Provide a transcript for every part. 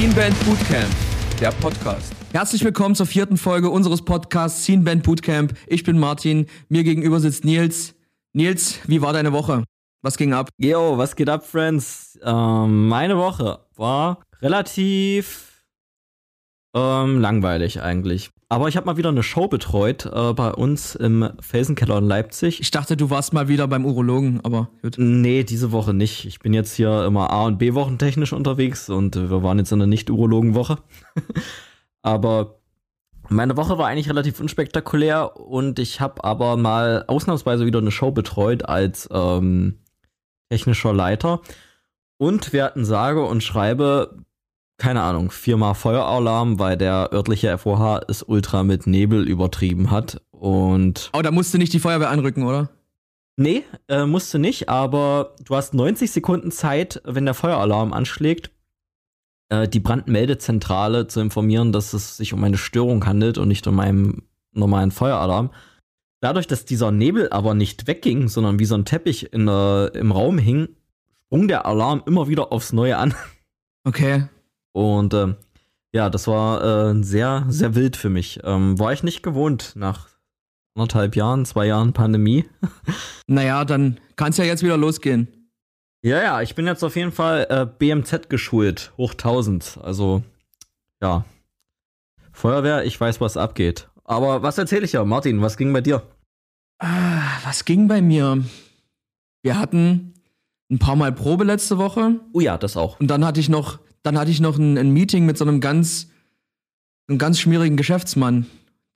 Scene Band Bootcamp, der Podcast. Herzlich willkommen zur vierten Folge unseres Podcasts Scene Band Bootcamp. Ich bin Martin, mir gegenüber sitzt Nils. Nils, wie war deine Woche? Was ging ab? Yo, was geht ab, Friends? Ähm, meine Woche war relativ ähm, langweilig eigentlich. Aber ich habe mal wieder eine Show betreut äh, bei uns im Felsenkeller in Leipzig. Ich dachte, du warst mal wieder beim Urologen, aber gut. Nee, diese Woche nicht. Ich bin jetzt hier immer A- und B-Wochen technisch unterwegs und äh, wir waren jetzt in der Nicht-Urologen-Woche. aber meine Woche war eigentlich relativ unspektakulär und ich habe aber mal ausnahmsweise wieder eine Show betreut als ähm, technischer Leiter. Und wir hatten sage und schreibe keine Ahnung, viermal Feueralarm, weil der örtliche FOH es ultra mit Nebel übertrieben hat. Und. Oh, da musste nicht die Feuerwehr anrücken, oder? Nee, äh, musste nicht, aber du hast 90 Sekunden Zeit, wenn der Feueralarm anschlägt, äh, die Brandmeldezentrale zu informieren, dass es sich um eine Störung handelt und nicht um einen normalen Feueralarm. Dadurch, dass dieser Nebel aber nicht wegging, sondern wie so ein Teppich in, äh, im Raum hing, sprung der Alarm immer wieder aufs Neue an. Okay. Und ähm, ja, das war äh, sehr, sehr wild für mich. Ähm, war ich nicht gewohnt nach anderthalb Jahren, zwei Jahren Pandemie. naja, dann kann es ja jetzt wieder losgehen. Ja, ja, ich bin jetzt auf jeden Fall äh, BMZ geschult, hoch 1000. Also, ja. Feuerwehr, ich weiß, was abgeht. Aber was erzähle ich ja? Martin, was ging bei dir? Ah, was ging bei mir? Wir hatten ein paar Mal Probe letzte Woche. Oh ja, das auch. Und dann hatte ich noch, dann hatte ich noch ein, ein Meeting mit so einem ganz, einem ganz schmierigen Geschäftsmann,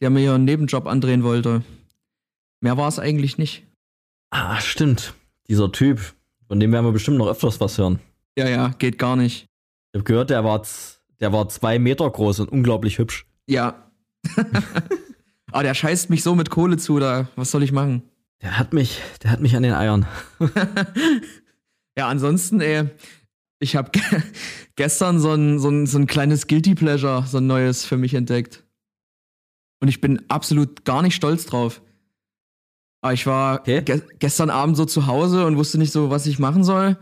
der mir hier einen Nebenjob andrehen wollte. Mehr war es eigentlich nicht. Ah, stimmt. Dieser Typ, von dem werden wir bestimmt noch öfters was hören. Ja, ja, geht gar nicht. Ich habe gehört, der war, der war zwei Meter groß und unglaublich hübsch. Ja. Aber der scheißt mich so mit Kohle zu, da was soll ich machen? Der hat mich, der hat mich an den Eiern. ja, ansonsten, ey, ich habe gestern so ein, so, ein, so ein kleines Guilty Pleasure, so ein neues für mich entdeckt. Und ich bin absolut gar nicht stolz drauf. Aber ich war okay. ge gestern Abend so zu Hause und wusste nicht so, was ich machen soll.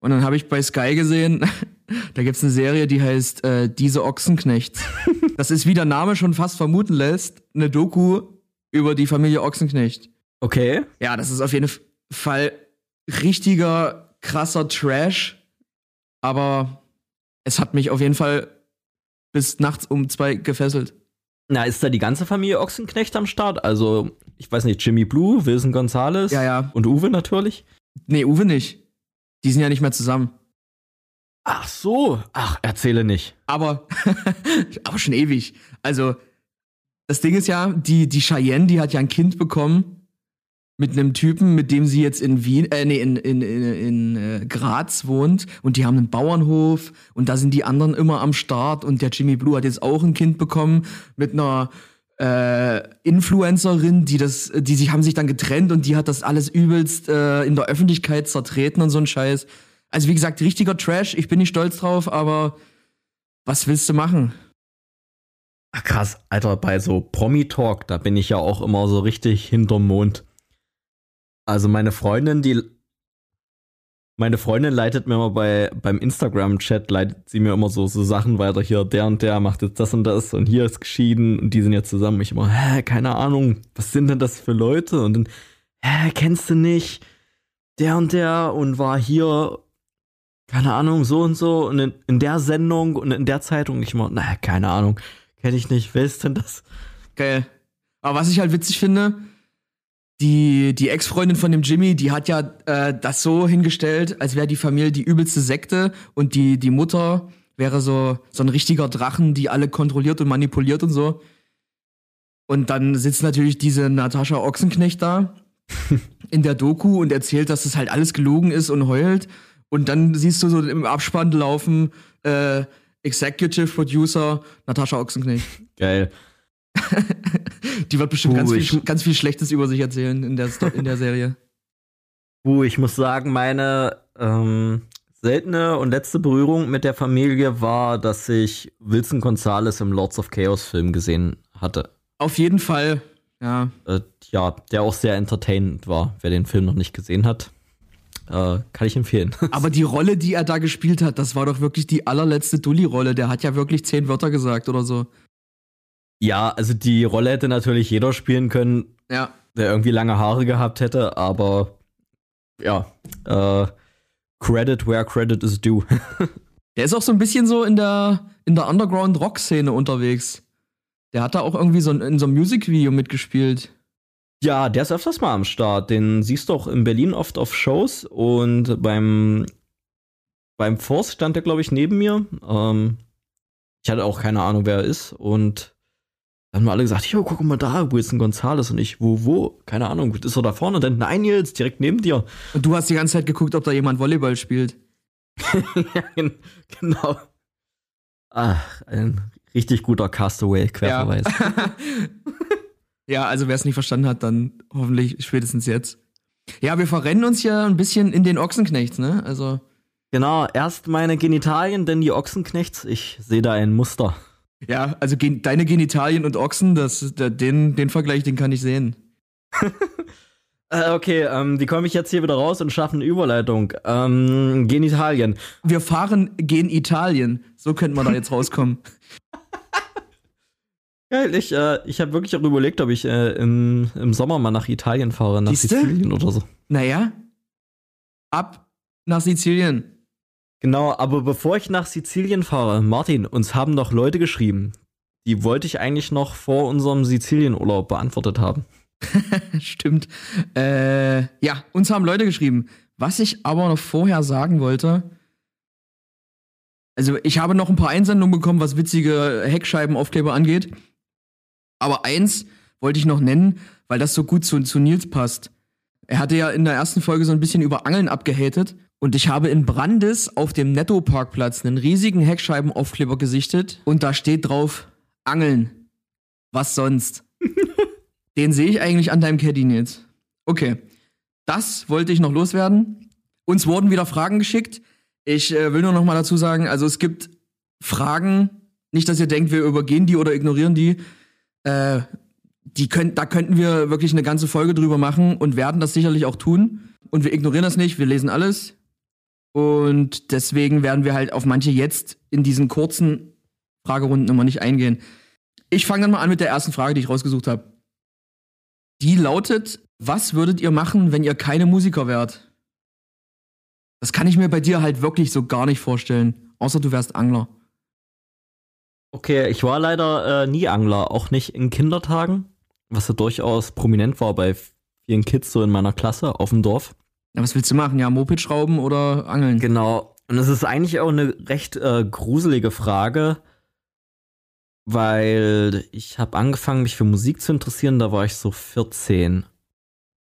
Und dann habe ich bei Sky gesehen, da gibt's eine Serie, die heißt äh, Diese Ochsenknechts. das ist, wie der Name schon fast vermuten lässt, eine Doku über die Familie Ochsenknecht. Okay. Ja, das ist auf jeden Fall richtiger, krasser Trash. Aber es hat mich auf jeden Fall bis nachts um zwei gefesselt. Na, ist da die ganze Familie Ochsenknecht am Start? Also, ich weiß nicht, Jimmy Blue, Wilson Gonzalez ja, ja. und Uwe natürlich? Nee, Uwe nicht. Die sind ja nicht mehr zusammen. Ach so. Ach, erzähle nicht. Aber, aber schon ewig. Also, das Ding ist ja, die, die Cheyenne, die hat ja ein Kind bekommen mit einem Typen, mit dem sie jetzt in Wien, äh, nee, in, in, in, in äh, Graz wohnt und die haben einen Bauernhof und da sind die anderen immer am Start und der Jimmy Blue hat jetzt auch ein Kind bekommen mit einer äh, Influencerin, die das, die sich haben sich dann getrennt und die hat das alles übelst äh, in der Öffentlichkeit zertreten und so ein Scheiß. Also wie gesagt, richtiger Trash. Ich bin nicht stolz drauf, aber was willst du machen? Ach krass, Alter, bei so Promi-Talk, da bin ich ja auch immer so richtig hinterm Mond. Also meine Freundin, die meine Freundin leitet mir immer bei beim Instagram-Chat leitet sie mir immer so so Sachen weiter hier. Der und der macht jetzt das und das und hier ist geschieden und die sind jetzt zusammen. Ich immer, hä, keine Ahnung, was sind denn das für Leute? Und dann, hä, kennst du nicht? Der und der und war hier, keine Ahnung, so und so und in, in der Sendung und in der Zeitung. Ich immer, naja, keine Ahnung, kenne ich nicht. Wer ist denn das? Geil. Aber was ich halt witzig finde, die, die Ex-Freundin von dem Jimmy, die hat ja äh, das so hingestellt, als wäre die Familie die übelste Sekte und die, die Mutter wäre so, so ein richtiger Drachen, die alle kontrolliert und manipuliert und so. Und dann sitzt natürlich diese Natascha Ochsenknecht da in der Doku und erzählt, dass das halt alles gelogen ist und heult. Und dann siehst du so im Abspann laufen äh, Executive Producer Natascha Ochsenknecht. Geil. Die wird bestimmt ganz, viel, ganz viel Schlechtes über sich erzählen in der, in der Serie. Uh, ich muss sagen, meine ähm, seltene und letzte Berührung mit der Familie war, dass ich Wilson Gonzalez im Lords of Chaos Film gesehen hatte. Auf jeden Fall, ja. Äh, ja, der auch sehr entertainend war. Wer den Film noch nicht gesehen hat, äh, kann ich empfehlen. Aber die Rolle, die er da gespielt hat, das war doch wirklich die allerletzte Dulli-Rolle. Der hat ja wirklich zehn Wörter gesagt oder so. Ja, also die Rolle hätte natürlich jeder spielen können, Ja. der irgendwie lange Haare gehabt hätte, aber ja, äh, Credit where credit is due. Der ist auch so ein bisschen so in der, in der Underground-Rock-Szene unterwegs. Der hat da auch irgendwie so ein, in so einem Musikvideo mitgespielt. Ja, der ist öfters mal am Start. Den siehst du auch in Berlin oft auf Shows und beim, beim Force stand der, glaube ich, neben mir. Ähm, ich hatte auch keine Ahnung, wer er ist und dann haben wir alle gesagt, jo, guck mal da, Wilson Gonzalez und ich, wo, wo? Keine Ahnung, ist er da vorne? Dann, nein, Nils, direkt neben dir. Und du hast die ganze Zeit geguckt, ob da jemand Volleyball spielt. ja, gen- genau. Ach, ein richtig guter Castaway-Querverweis. Ja, also wer es nicht verstanden hat, dann hoffentlich spätestens jetzt. Ja, wir verrennen uns ja ein bisschen in den Ochsenknechts, ne? Also, Genau, erst meine Genitalien, dann die Ochsenknechts. Ich sehe da ein Muster. Ja, also gen deine Genitalien und Ochsen, das, der, den, den Vergleich, den kann ich sehen. Äh, okay, ähm, wie komme ich jetzt hier wieder raus und schaffe eine Überleitung? Ähm, Genitalien. Wir fahren gen Italien. So könnte man da jetzt rauskommen. Geil, ich, äh, ich habe wirklich auch überlegt, ob ich äh, im, im Sommer mal nach Italien fahre, nach Siehste? Sizilien oder so. Naja, ab nach Sizilien. Genau, aber bevor ich nach Sizilien fahre, Martin, uns haben noch Leute geschrieben. Die wollte ich eigentlich noch vor unserem Sizilienurlaub beantwortet haben. Stimmt. Äh, ja, uns haben Leute geschrieben. Was ich aber noch vorher sagen wollte. Also, ich habe noch ein paar Einsendungen bekommen, was witzige Heckscheibenaufkleber angeht. Aber eins wollte ich noch nennen, weil das so gut zu, zu Nils passt. Er hatte ja in der ersten Folge so ein bisschen über Angeln abgehatet. Und ich habe in Brandes auf dem Netto-Parkplatz einen riesigen Heckscheibenaufkleber gesichtet. Und da steht drauf: Angeln. Was sonst? Den sehe ich eigentlich an deinem Caddy, Nils. Okay. Das wollte ich noch loswerden. Uns wurden wieder Fragen geschickt. Ich äh, will nur noch mal dazu sagen, also es gibt Fragen, nicht, dass ihr denkt, wir übergehen die oder ignorieren die. Äh, die könnt, da könnten wir wirklich eine ganze Folge drüber machen und werden das sicherlich auch tun. Und wir ignorieren das nicht, wir lesen alles. Und deswegen werden wir halt auf manche jetzt in diesen kurzen Fragerunden immer nicht eingehen. Ich fange dann mal an mit der ersten Frage, die ich rausgesucht habe. Die lautet, was würdet ihr machen, wenn ihr keine Musiker wärt? Das kann ich mir bei dir halt wirklich so gar nicht vorstellen. Außer du wärst Angler. Okay, ich war leider äh, nie Angler, auch nicht in Kindertagen, was ja durchaus prominent war bei vielen Kids so in meiner Klasse auf dem Dorf. Ja, was willst du machen? Ja, Moped schrauben oder angeln? Genau. Und es ist eigentlich auch eine recht äh, gruselige Frage, weil ich habe angefangen, mich für Musik zu interessieren, da war ich so 14.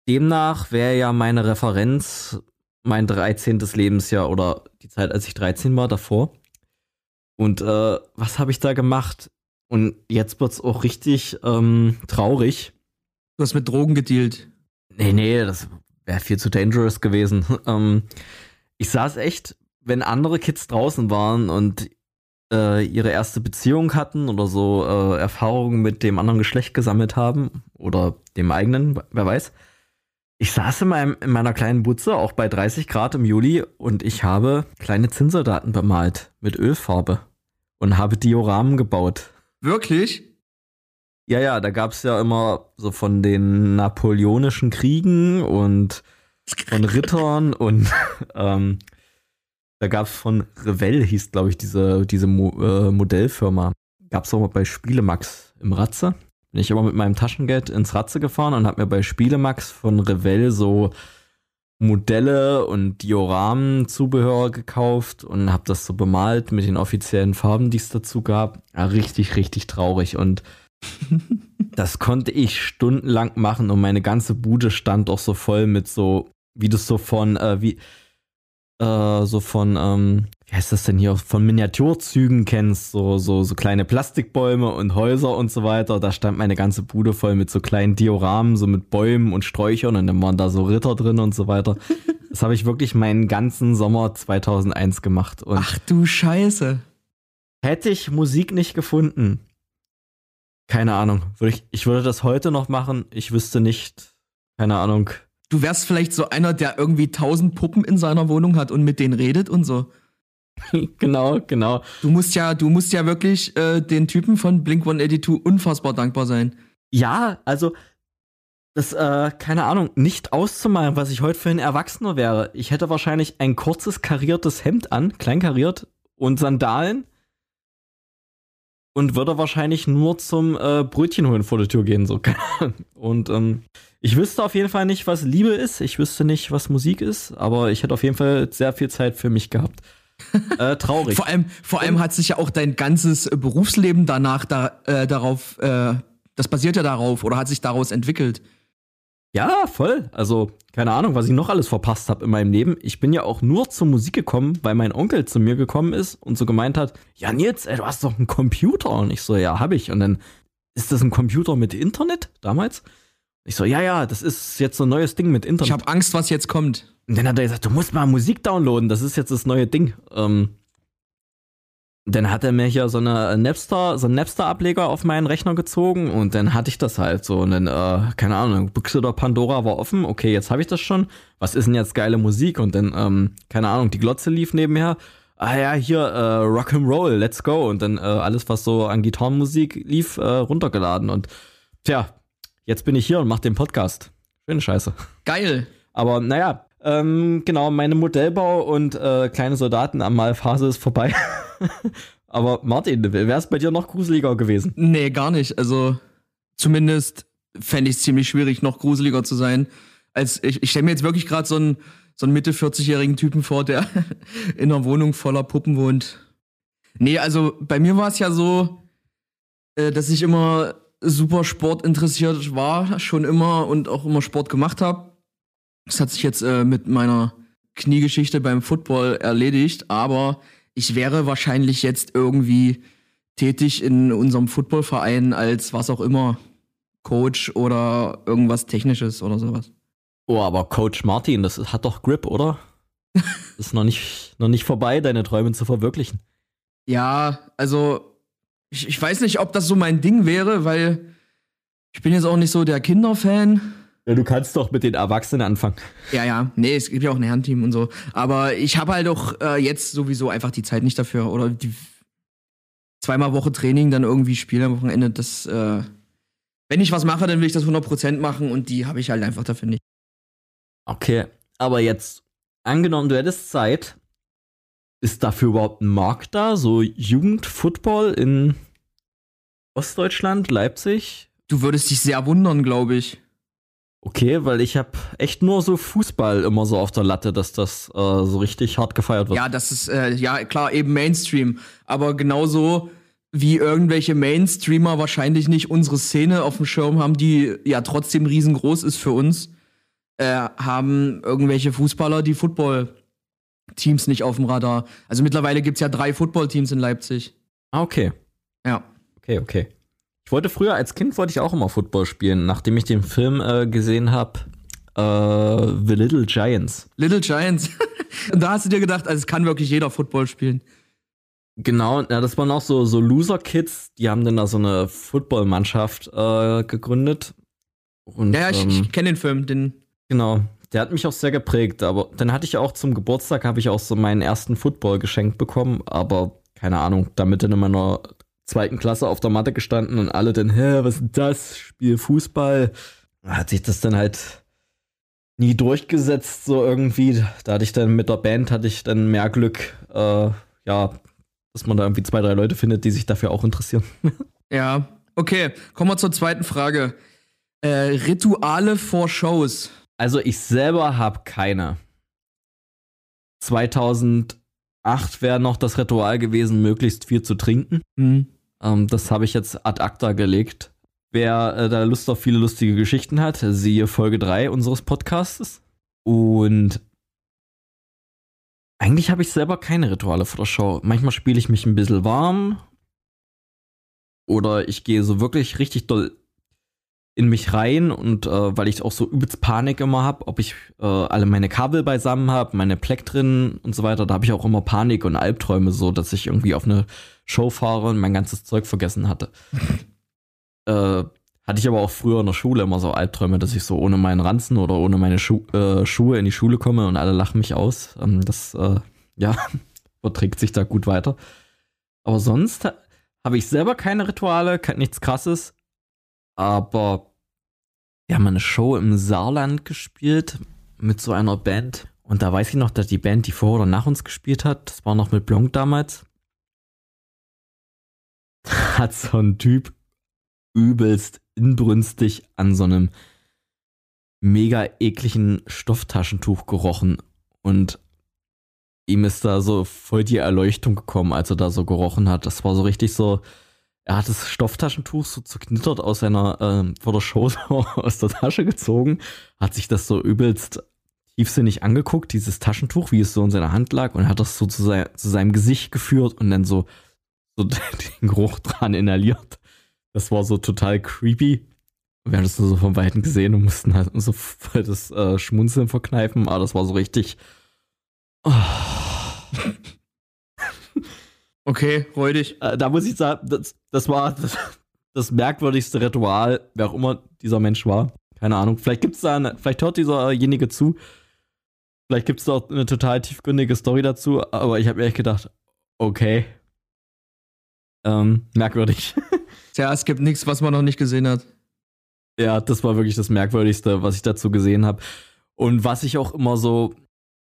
Demnach wäre ja meine Referenz mein 13. Lebensjahr oder die Zeit, als ich 13 war, davor. Und äh, was habe ich da gemacht? Und jetzt wird's auch richtig ähm, traurig. Du hast mit Drogen gedealt. Nee, nee, das wäre viel zu dangerous gewesen. ähm, ich saß echt, wenn andere Kids draußen waren und äh, ihre erste Beziehung hatten oder so äh, Erfahrungen mit dem anderen Geschlecht gesammelt haben oder dem eigenen, wer weiß. Ich saß in, meinem, in meiner kleinen Butze, auch bei 30 Grad im Juli, und ich habe kleine Zinnsoldaten bemalt mit Ölfarbe und habe Dioramen gebaut. Wirklich? Ja, ja, da gab's ja immer so von den napoleonischen Kriegen und von Rittern und ähm, da gab's von Revell, hieß glaube ich diese, diese Mo äh, Modellfirma. Gab's auch mal bei Spielemax im Ratze. Bin ich immer mit meinem Taschengeld ins Ratze gefahren und hab mir bei Spielemax von Revell so Modelle und Dioramen Zubehör gekauft und hab das so bemalt mit den offiziellen Farben, die es dazu gab. Ja, richtig, richtig traurig und das konnte ich stundenlang machen und meine ganze Bude stand auch so voll mit so, wie du es so von, äh, wie, äh, so von, ähm, wie heißt das denn hier, von Miniaturzügen kennst, so, so, so kleine Plastikbäume und Häuser und so weiter. Da stand meine ganze Bude voll mit so kleinen Dioramen, so mit Bäumen und Sträuchern und dann waren da so Ritter drin und so weiter. Das habe ich wirklich meinen ganzen Sommer 2001 gemacht. Und Ach du Scheiße. hätte ich Musik nicht gefunden, keine Ahnung, ich, ich würde das heute noch machen. Ich wüsste nicht, keine Ahnung. Du wärst vielleicht so einer, der irgendwie tausend Puppen in seiner Wohnung hat und mit denen redet und so. genau, genau. Du musst ja, du musst ja wirklich äh, den Typen von Blink 182 unfassbar dankbar sein. Ja, also das, äh, keine Ahnung, nicht auszumalen, was ich heute für ein Erwachsener wäre. Ich hätte wahrscheinlich ein kurzes kariertes Hemd an, kleinkariert und Sandalen und würde wahrscheinlich nur zum äh, Brötchen holen vor der Tür gehen. So. und ähm, ich wüsste auf jeden Fall nicht, was Liebe ist. Ich wüsste nicht, was Musik ist, aber ich hätte auf jeden Fall sehr viel Zeit für mich gehabt. Äh, traurig. Vor allem, vor allem hat sich ja auch dein ganzes äh, Berufsleben danach da, äh, darauf, äh, das basiert ja darauf oder hat sich daraus entwickelt. Ja, voll. Also, keine Ahnung, was ich noch alles verpasst habe in meinem Leben. Ich bin ja auch nur zur Musik gekommen, weil mein Onkel zu mir gekommen ist und so gemeint hat, ja Nils, ey, du hast doch einen Computer. Und ich so, ja, hab ich. Und dann, ist das ein Computer mit Internet damals? Ich so, ja, ja, das ist jetzt so ein neues Ding mit Internet. Ich habe Angst, was jetzt kommt. Und dann hat er gesagt, du musst mal Musik downloaden, das ist jetzt das neue Ding. Ähm, dann hat er mir hier so eine Napster, so einen Napster-Ableger auf meinen Rechner gezogen und dann hatte ich das halt so. Und dann, äh, keine Ahnung, Büchse der Pandora war offen, okay, jetzt habe ich das schon. Was ist denn jetzt geile Musik? Und dann, ähm, keine Ahnung, die Glotze lief nebenher. Ah ja, hier, äh, Rock'n'Roll, let's go. Und dann äh, alles, was so an Gitarrenmusik lief, äh, runtergeladen. Und tja, jetzt bin ich hier und mach den Podcast. Schöne Scheiße. Geil. Aber naja, ähm, genau, meine Modellbau und äh, kleine Soldaten am Malphase ist vorbei. Aber Martin, wäre es bei dir noch gruseliger gewesen? Nee, gar nicht. Also zumindest fände ich es ziemlich schwierig, noch gruseliger zu sein. Als ich, ich stelle mir jetzt wirklich gerade so einen, so einen Mitte 40-jährigen Typen vor, der in einer Wohnung voller Puppen wohnt. Nee, also bei mir war es ja so, äh, dass ich immer super Sport interessiert war, schon immer und auch immer Sport gemacht habe. Das hat sich jetzt äh, mit meiner Kniegeschichte beim Football erledigt, aber ich wäre wahrscheinlich jetzt irgendwie tätig in unserem Footballverein als was auch immer, Coach oder irgendwas Technisches oder sowas. Oh, aber Coach Martin, das hat doch Grip, oder? ist noch nicht, noch nicht vorbei, deine Träume zu verwirklichen. Ja, also ich, ich weiß nicht, ob das so mein Ding wäre, weil ich bin jetzt auch nicht so der Kinderfan. Ja, du kannst doch mit den Erwachsenen anfangen. Ja, ja, nee, es gibt ja auch ein Herrenteam und so. Aber ich habe halt auch äh, jetzt sowieso einfach die Zeit nicht dafür. Oder die zweimal Woche Training, dann irgendwie Spiel am Wochenende. Das, äh, wenn ich was mache, dann will ich das 100% machen und die habe ich halt einfach dafür nicht. Okay, aber jetzt, angenommen, du hättest Zeit, ist dafür überhaupt ein Markt da? So Jugendfootball in Ostdeutschland, Leipzig? Du würdest dich sehr wundern, glaube ich. Okay, weil ich habe echt nur so Fußball immer so auf der Latte, dass das äh, so richtig hart gefeiert wird. Ja, das ist, äh, ja, klar, eben Mainstream. Aber genauso wie irgendwelche Mainstreamer wahrscheinlich nicht unsere Szene auf dem Schirm haben, die ja trotzdem riesengroß ist für uns, äh, haben irgendwelche Fußballer die Football-Teams nicht auf dem Radar. Also mittlerweile gibt's ja drei Football-Teams in Leipzig. Ah, okay. Ja. Okay, okay. Ich wollte früher als Kind wollte ich auch immer Football spielen, nachdem ich den Film äh, gesehen habe. Äh, The Little Giants. Little Giants. Und da hast du dir gedacht, also es kann wirklich jeder Football spielen. Genau, ja, das waren auch so, so Loser-Kids, die haben dann da so eine Football-Mannschaft äh, gegründet. Und, Ja, ich, ähm, ich kenne den Film, den. Genau, der hat mich auch sehr geprägt. Aber dann hatte ich auch zum Geburtstag habe ich auch so meinen ersten Football geschenkt bekommen. Aber keine Ahnung, damit in meiner zweiten Klasse auf der Matte gestanden und alle dann, hä, was ist denn das? Spiel Fußball. Da Hat sich das dann halt nie durchgesetzt so irgendwie. Da hatte ich dann mit der Band hatte ich dann mehr Glück, äh, ja, dass man da irgendwie zwei, drei Leute findet, die sich dafür auch interessieren. Ja. Okay, kommen wir zur zweiten Frage. Äh, Rituale vor Shows. Also ich selber habe keine. 2008 wäre noch das Ritual gewesen, möglichst viel zu trinken. Hm. Ähm, das habe ich jetzt ad acta gelegt. Wer äh, da Lust auf viele lustige Geschichten hat, siehe Folge 3 unseres Podcasts. Und eigentlich habe ich selber keine Rituale vor der Show. Manchmal spiele ich mich ein bisschen warm. Oder ich gehe so wirklich richtig doll in mich rein und äh, weil ich auch so übelst Panik immer habe, ob ich äh, alle meine Kabel beisammen habe, meine Pleck drin und so weiter, da habe ich auch immer Panik und Albträume so, dass ich irgendwie auf eine Show fahre und mein ganzes Zeug vergessen hatte. äh, hatte ich aber auch früher in der Schule immer so Albträume, dass ich so ohne meinen Ranzen oder ohne meine Schu äh, Schuhe in die Schule komme und alle lachen mich aus. Ähm, das, äh, ja, verträgt sich da gut weiter. Aber sonst habe ich selber keine Rituale, nichts krasses. Aber wir haben eine Show im Saarland gespielt mit so einer Band. Und da weiß ich noch, dass die Band, die vor oder nach uns gespielt hat, das war noch mit Blanc damals, hat so ein Typ übelst inbrünstig an so einem mega ekligen Stofftaschentuch gerochen. Und ihm ist da so voll die Erleuchtung gekommen, als er da so gerochen hat. Das war so richtig so, er hat das Stofftaschentuch so zerknittert aus seiner, ähm, vor der Show aus der Tasche gezogen, hat sich das so übelst tiefsinnig angeguckt, dieses Taschentuch, wie es so in seiner Hand lag, und hat das so zu, sein, zu seinem Gesicht geführt und dann so, so den Geruch dran inhaliert. Das war so total creepy. Wir haben das nur so von Weitem gesehen und mussten halt so voll das äh, Schmunzeln verkneifen, aber das war so richtig. Oh. Okay, räudig. Äh, da muss ich sagen, das, das war das, das, merkwürdigste Ritual, wer auch immer dieser Mensch war. Keine Ahnung. Vielleicht gibt's da, eine, vielleicht hört dieserjenige zu. Vielleicht gibt es da eine total tiefgründige Story dazu, aber ich habe mir echt gedacht, okay. Ähm, merkwürdig. Tja, es gibt nichts, was man noch nicht gesehen hat. Ja, das war wirklich das Merkwürdigste, was ich dazu gesehen habe. Und was ich auch immer so,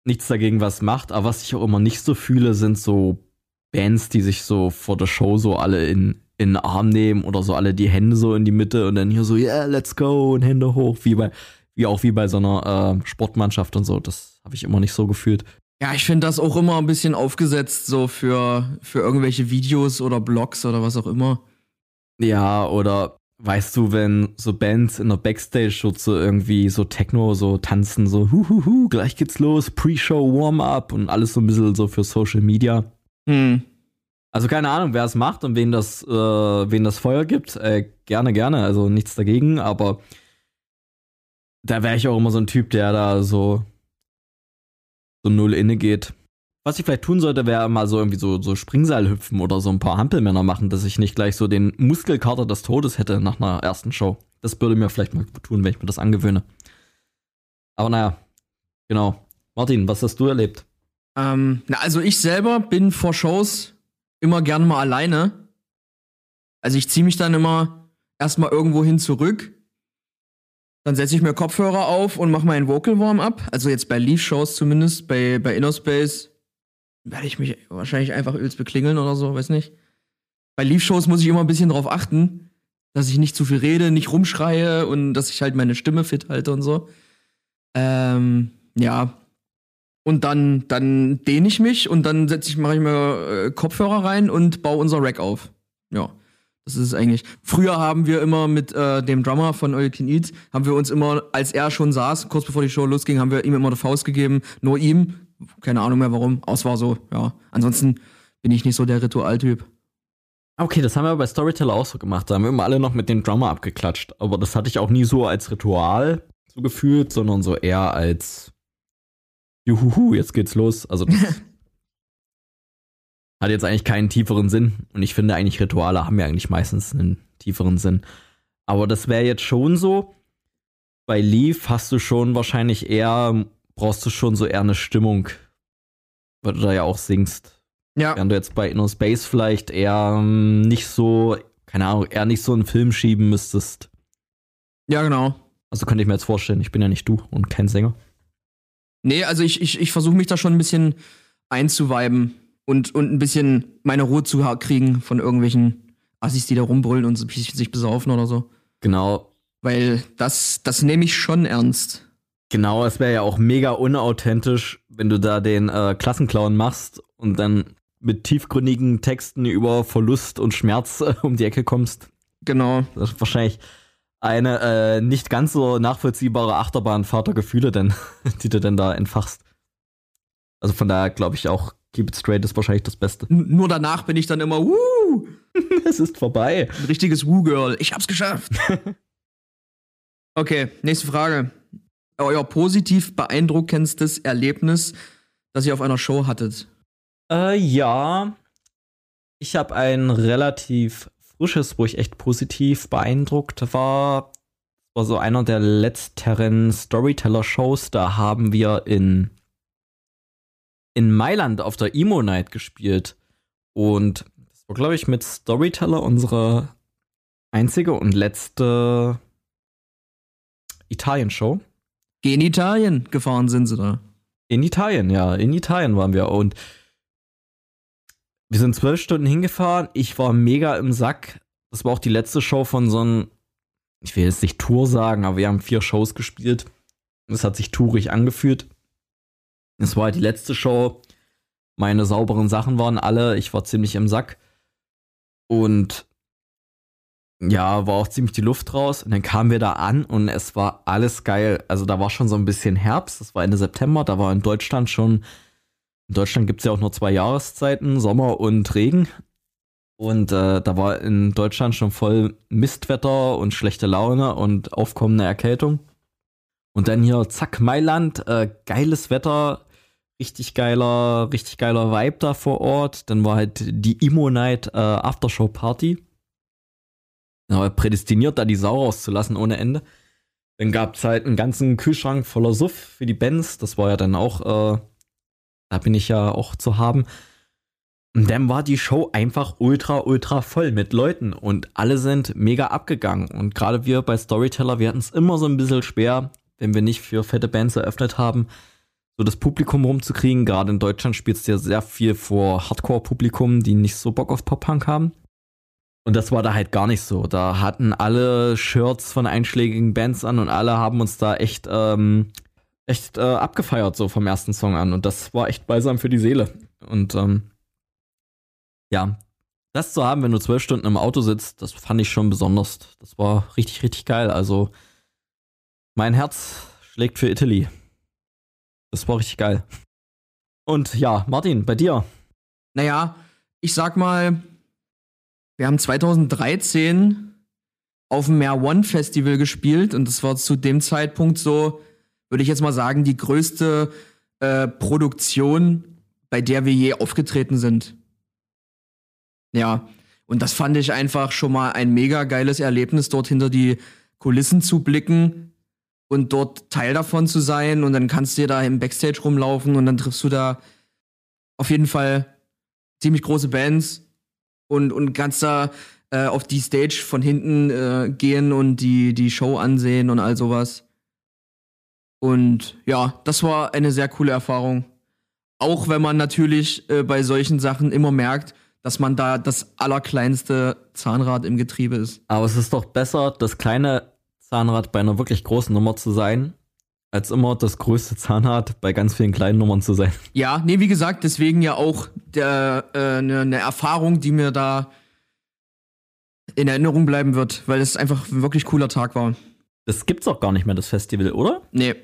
nichts dagegen was macht, aber was ich auch immer nicht so fühle, sind so Bands, die sich so vor der Show so alle in, in den Arm nehmen oder so alle die Hände so in die Mitte und dann hier so, yeah, let's go und Hände hoch, wie bei, wie auch wie bei so einer äh, Sportmannschaft und so. Das habe ich immer nicht so gefühlt. Ja, ich finde das auch immer ein bisschen aufgesetzt, so für, für irgendwelche Videos oder Blogs oder was auch immer. Ja, oder weißt du, wenn so Bands in der Backstage so irgendwie so Techno so tanzen, so huhuhu, gleich geht's los, Pre-Show, Warm-up und alles so ein bisschen so für Social Media. Hm. Also keine Ahnung, wer es macht und wen das, äh, wen das Feuer gibt. Äh, gerne, gerne. Also nichts dagegen, aber da wäre ich auch immer so ein Typ, der da so, so null inne geht. Was ich vielleicht tun sollte, wäre mal so irgendwie so, so Springseil hüpfen oder so ein paar Hampelmänner machen, dass ich nicht gleich so den Muskelkater des Todes hätte nach einer ersten Show. Das würde mir vielleicht mal tun, wenn ich mir das angewöhne. Aber naja, genau. Martin, was hast du erlebt? Ähm, na, also ich selber bin vor Shows immer gern mal alleine. Also ich ziehe mich dann immer erstmal irgendwo hin zurück. Dann setze ich mir Kopfhörer auf und mache meinen Vocal Warm-up. Also jetzt bei Leaf-Shows zumindest, bei, bei Innerspace werde ich mich wahrscheinlich einfach übelst beklingeln oder so, weiß nicht. Bei Leaf-Shows muss ich immer ein bisschen drauf achten, dass ich nicht zu viel rede, nicht rumschreie und dass ich halt meine Stimme fit halte und so. Ähm, ja, und dann, dann dehne ich mich und dann setze ich, mache ich mir äh, Kopfhörer rein und baue unser Rack auf. Ja. Das ist es eigentlich. Früher haben wir immer mit äh, dem Drummer von All You Can Eat, haben wir uns immer, als er schon saß, kurz bevor die Show losging, haben wir ihm immer eine Faust gegeben. Nur ihm. Keine Ahnung mehr warum. Aus war so, ja. Ansonsten bin ich nicht so der Ritualtyp. Okay, das haben wir bei Storyteller auch so gemacht. Da haben wir immer alle noch mit dem Drummer abgeklatscht. Aber das hatte ich auch nie so als Ritual so gefühlt, sondern so eher als juhuhu, jetzt geht's los. Also das hat jetzt eigentlich keinen tieferen Sinn. Und ich finde eigentlich, Rituale haben ja eigentlich meistens einen tieferen Sinn. Aber das wäre jetzt schon so. Bei Leaf hast du schon wahrscheinlich eher, brauchst du schon so eher eine Stimmung, weil du da ja auch singst. Ja. Während du jetzt bei Inner Space vielleicht eher ähm, nicht so, keine Ahnung, eher nicht so einen Film schieben müsstest. Ja, genau. Also könnte ich mir jetzt vorstellen, ich bin ja nicht du und kein Sänger. Nee, also ich, ich, ich versuche mich da schon ein bisschen einzuweiben und, und ein bisschen meine Ruhe zu kriegen von irgendwelchen Assis, die da rumbrüllen und sich, sich besaufen oder so. Genau. Weil das, das nehme ich schon ernst. Genau, es wäre ja auch mega unauthentisch, wenn du da den äh, Klassenclown machst und dann mit tiefgründigen Texten über Verlust und Schmerz äh, um die Ecke kommst. Genau. Das ist wahrscheinlich eine äh, nicht ganz so nachvollziehbare Achterbahnfahrt der Gefühle, denn, die du denn da entfachst. Also von daher glaube ich auch, Keep It Straight ist wahrscheinlich das Beste. N nur danach bin ich dann immer, Wuh! es ist vorbei. Ein richtiges Woo-Girl. Ich hab's geschafft. Okay, nächste Frage. Euer positiv beeindruckendstes Erlebnis, das ihr auf einer Show hattet? Äh, ja. Ich habe ein relativ frisches, wo ich echt positiv beeindruckt war. Das war so einer der letzteren Storyteller-Shows. Da haben wir in, in Mailand auf der Emo Night gespielt. Und das war, glaube ich, mit Storyteller unsere einzige und letzte Italien-Show. In Italien gefahren sind sie da. In Italien, ja. In Italien waren wir. Und wir sind zwölf Stunden hingefahren. Ich war mega im Sack. Das war auch die letzte Show von so einem, ich will jetzt nicht Tour sagen, aber wir haben vier Shows gespielt. Es hat sich tourig angefühlt. Es war halt die letzte Show. Meine sauberen Sachen waren alle. Ich war ziemlich im Sack. Und ja, war auch ziemlich die Luft raus. Und dann kamen wir da an und es war alles geil. Also da war schon so ein bisschen Herbst. Das war Ende September. Da war in Deutschland schon. In Deutschland gibt es ja auch nur zwei Jahreszeiten, Sommer und Regen. Und äh, da war in Deutschland schon voll Mistwetter und schlechte Laune und aufkommende Erkältung. Und dann hier, zack, Mailand, äh, geiles Wetter, richtig geiler, richtig geiler Vibe da vor Ort. Dann war halt die Emo Night äh, Aftershow Party. Ja, prädestiniert, da die Sau rauszulassen ohne Ende. Dann gab es halt einen ganzen Kühlschrank voller Suff für die Bands. Das war ja dann auch, äh, da bin ich ja auch zu haben. Und dann war die Show einfach ultra, ultra voll mit Leuten und alle sind mega abgegangen. Und gerade wir bei Storyteller, wir hatten es immer so ein bisschen schwer, wenn wir nicht für fette Bands eröffnet haben, so das Publikum rumzukriegen. Gerade in Deutschland spielt es ja sehr viel vor Hardcore-Publikum, die nicht so Bock auf Pop-Punk haben. Und das war da halt gar nicht so. Da hatten alle Shirts von einschlägigen Bands an und alle haben uns da echt, ähm, echt äh, abgefeiert, so vom ersten Song an. Und das war echt balsam für die Seele. Und ähm, ja, das zu haben, wenn du zwölf Stunden im Auto sitzt, das fand ich schon besonders. Das war richtig, richtig geil. Also mein Herz schlägt für Italy. Das war richtig geil. Und ja, Martin, bei dir? Naja, ich sag mal, wir haben 2013 auf dem Mehr One Festival gespielt und das war zu dem Zeitpunkt so, würde ich jetzt mal sagen, die größte äh, Produktion, bei der wir je aufgetreten sind. Ja, und das fand ich einfach schon mal ein mega geiles Erlebnis, dort hinter die Kulissen zu blicken und dort Teil davon zu sein. Und dann kannst du dir da im Backstage rumlaufen und dann triffst du da auf jeden Fall ziemlich große Bands und, und kannst da äh, auf die Stage von hinten äh, gehen und die, die Show ansehen und all sowas. Und ja, das war eine sehr coole Erfahrung. Auch wenn man natürlich äh, bei solchen Sachen immer merkt, dass man da das allerkleinste Zahnrad im Getriebe ist. Aber es ist doch besser, das kleine Zahnrad bei einer wirklich großen Nummer zu sein, als immer das größte Zahnrad bei ganz vielen kleinen Nummern zu sein. Ja, nee, wie gesagt, deswegen ja auch eine äh, ne, Erfahrung, die mir da in Erinnerung bleiben wird, weil es einfach ein wirklich cooler Tag war. Das gibt's auch gar nicht mehr, das Festival, oder? Nee.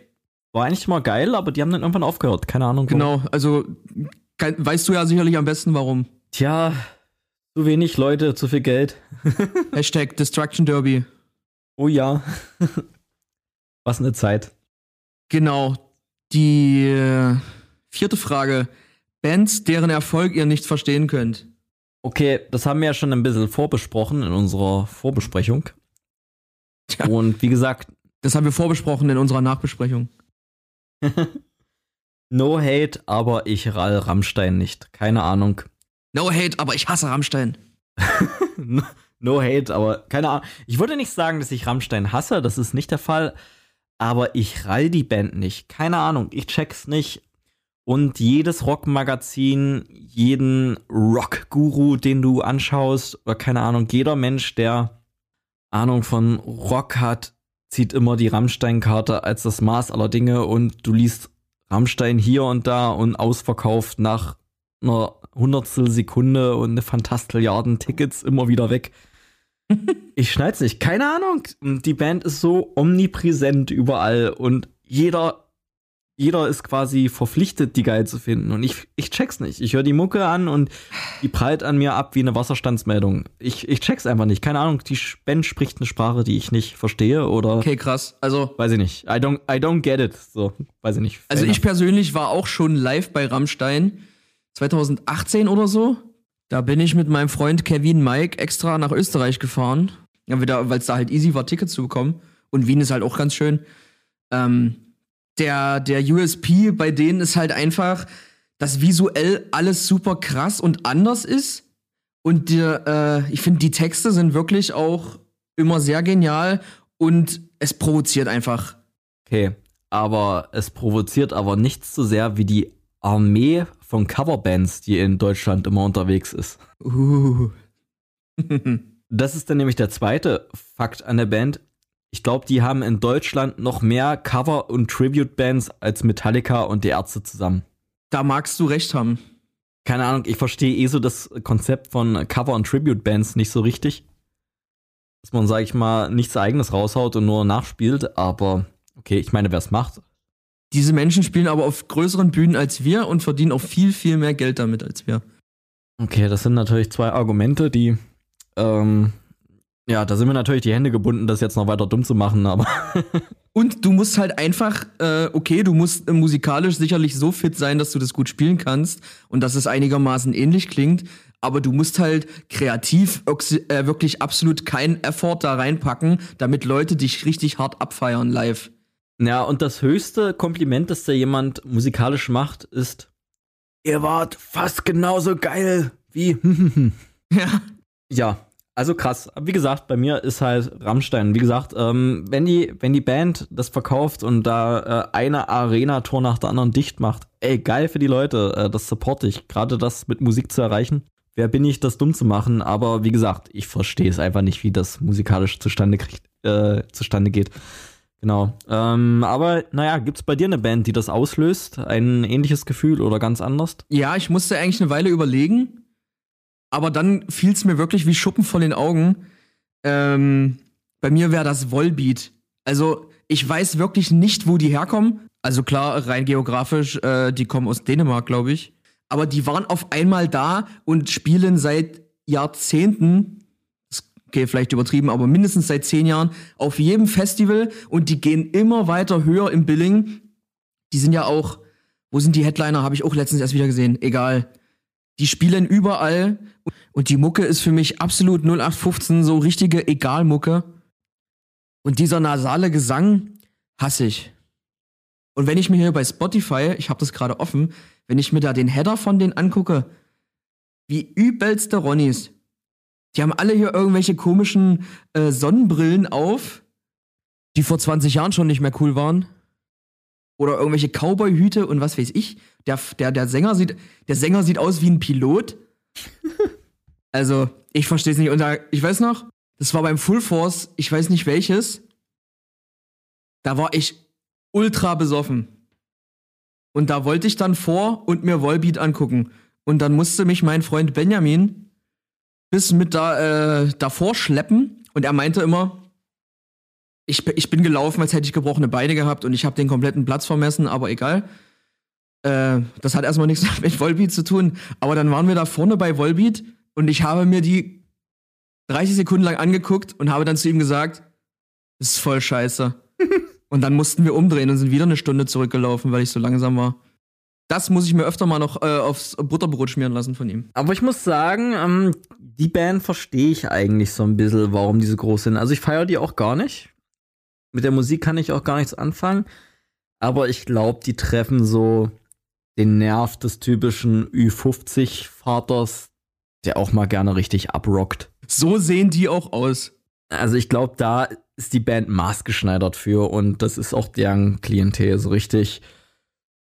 War eigentlich mal geil, aber die haben dann irgendwann aufgehört. Keine Ahnung. Warum. Genau, also weißt du ja sicherlich am besten, warum. Tja, zu wenig Leute, zu viel Geld. Hashtag Destruction Derby. Oh ja. Was eine Zeit. Genau. Die äh, vierte Frage. Bands, deren Erfolg ihr nicht verstehen könnt. Okay, das haben wir ja schon ein bisschen vorbesprochen in unserer Vorbesprechung. Tja. Und wie gesagt. Das haben wir vorbesprochen in unserer Nachbesprechung. no hate, aber ich rall Rammstein nicht. Keine Ahnung. No hate, aber ich hasse Rammstein. no, hate, aber keine Ahnung. Ich würde nicht sagen, dass ich Rammstein hasse, das ist nicht der Fall. Aber ich rall die Band nicht. Keine Ahnung, ich check's nicht. Und jedes Rockmagazin, jeden Rock-Guru, den du anschaust, oder keine Ahnung, jeder Mensch, der Ahnung von Rock hat, zieht immer die Rammstein-Karte als das Maß aller Dinge und du liest Rammstein hier und da und ausverkauft nach einer Hundertstel Sekunde und eine Fantastilliarden Tickets immer wieder weg. ich schneid's nicht. Keine Ahnung. Die Band ist so omnipräsent überall und jeder jeder ist quasi verpflichtet, die geil zu finden. Und ich, ich check's nicht. Ich höre die Mucke an und die prallt an mir ab wie eine Wasserstandsmeldung. Ich, ich check's einfach nicht. Keine Ahnung, die Band spricht eine Sprache, die ich nicht verstehe oder. Okay, krass. Also. Weiß ich nicht. I don't, I don't get it. So, weiß ich nicht. Also ich persönlich war auch schon live bei Rammstein 2018 oder so. Da bin ich mit meinem Freund Kevin Mike extra nach Österreich gefahren. Ja, weil es da halt easy war, Tickets zu bekommen. Und Wien ist halt auch ganz schön. Ähm, der, der USP bei denen ist halt einfach, dass visuell alles super krass und anders ist. Und die, äh, ich finde, die Texte sind wirklich auch immer sehr genial und es provoziert einfach. Okay, aber es provoziert aber nicht so sehr wie die Armee von Coverbands, die in Deutschland immer unterwegs ist. Uh. das ist dann nämlich der zweite Fakt an der Band ich glaube, die haben in Deutschland noch mehr Cover- und Tribute-Bands als Metallica und die Ärzte zusammen. Da magst du recht haben. Keine Ahnung, ich verstehe eh so das Konzept von Cover- und Tribute-Bands nicht so richtig. Dass man, sag ich mal, nichts eigenes raushaut und nur nachspielt, aber okay, ich meine, wer es macht. Diese Menschen spielen aber auf größeren Bühnen als wir und verdienen auch viel, viel mehr Geld damit als wir. Okay, das sind natürlich zwei Argumente, die ähm, ja, da sind mir natürlich die Hände gebunden, das jetzt noch weiter dumm zu machen, aber. Und du musst halt einfach, äh, okay, du musst äh, musikalisch sicherlich so fit sein, dass du das gut spielen kannst und dass es einigermaßen ähnlich klingt, aber du musst halt kreativ äh, wirklich absolut keinen Effort da reinpacken, damit Leute dich richtig hart abfeiern live. Ja, und das höchste Kompliment, das da jemand musikalisch macht, ist, ihr wart fast genauso geil wie. ja. Ja, also krass. Wie gesagt, bei mir ist halt Rammstein. Wie gesagt, ähm, wenn die, wenn die Band das verkauft und da äh, eine Arena-Tour nach der anderen dicht macht, ey, geil für die Leute. Äh, das supporte ich. Gerade das mit Musik zu erreichen. Wer bin ich, das dumm zu machen? Aber wie gesagt, ich verstehe es einfach nicht, wie das musikalisch zustande kriegt, äh, zustande geht. Genau. Ähm, aber naja, gibt es bei dir eine Band, die das auslöst? Ein ähnliches Gefühl oder ganz anders? Ja, ich musste eigentlich eine Weile überlegen aber dann fiel es mir wirklich wie Schuppen von den Augen. Ähm, bei mir wäre das Volbeat. Also ich weiß wirklich nicht, wo die herkommen. Also klar, rein geografisch, äh, die kommen aus Dänemark, glaube ich. Aber die waren auf einmal da und spielen seit Jahrzehnten, okay, vielleicht übertrieben, aber mindestens seit zehn Jahren auf jedem Festival und die gehen immer weiter höher im Billing. Die sind ja auch, wo sind die Headliner? Habe ich auch letztens erst wieder gesehen. Egal. Die spielen überall und die Mucke ist für mich absolut 0815, so richtige Egalmucke. Und dieser nasale Gesang hasse ich. Und wenn ich mir hier bei Spotify, ich habe das gerade offen, wenn ich mir da den Header von denen angucke, wie übelste Ronnies. Die haben alle hier irgendwelche komischen äh, Sonnenbrillen auf, die vor 20 Jahren schon nicht mehr cool waren. Oder irgendwelche Cowboy-Hüte und was weiß ich. Der, der, der, Sänger sieht, der Sänger sieht aus wie ein Pilot. also, ich verstehe es nicht. Und da, ich weiß noch, das war beim Full Force, ich weiß nicht welches. Da war ich ultra besoffen. Und da wollte ich dann vor und mir Volbeat angucken. Und dann musste mich mein Freund Benjamin bis mit da, äh, davor schleppen. Und er meinte immer, ich, ich bin gelaufen, als hätte ich gebrochene Beine gehabt und ich habe den kompletten Platz vermessen, aber egal. Äh, das hat erstmal nichts mit Volbeat zu tun. Aber dann waren wir da vorne bei Volbeat und ich habe mir die 30 Sekunden lang angeguckt und habe dann zu ihm gesagt, das ist voll scheiße. und dann mussten wir umdrehen und sind wieder eine Stunde zurückgelaufen, weil ich so langsam war. Das muss ich mir öfter mal noch äh, aufs Butterbrot schmieren lassen von ihm. Aber ich muss sagen, ähm, die Band verstehe ich eigentlich so ein bisschen, warum die so groß sind. Also ich feiere die auch gar nicht. Mit der Musik kann ich auch gar nichts anfangen. Aber ich glaube, die treffen so den Nerv des typischen Ü50-Vaters, der auch mal gerne richtig abrockt. So sehen die auch aus. Also ich glaube, da ist die Band maßgeschneidert für und das ist auch deren Klientel so richtig.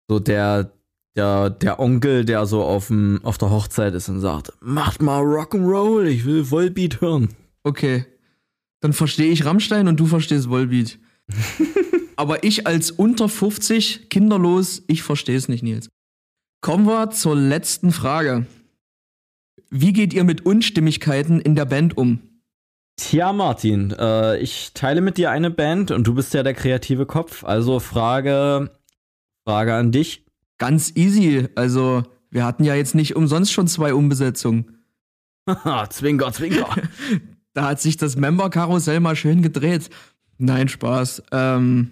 So der, der, der Onkel, der so auf, dem, auf der Hochzeit ist und sagt, macht mal Rock'n'Roll, ich will Vollbeat hören. Okay. Dann verstehe ich Rammstein und du verstehst Volbeat. Aber ich als unter 50, kinderlos, ich verstehe es nicht, Nils. Kommen wir zur letzten Frage. Wie geht ihr mit Unstimmigkeiten in der Band um? Tja, Martin, äh, ich teile mit dir eine Band und du bist ja der kreative Kopf. Also Frage, Frage an dich. Ganz easy. Also, wir hatten ja jetzt nicht umsonst schon zwei Umbesetzungen. Haha, zwinker, zwinker. Da hat sich das Member-Karussell mal schön gedreht. Nein, Spaß. Ähm,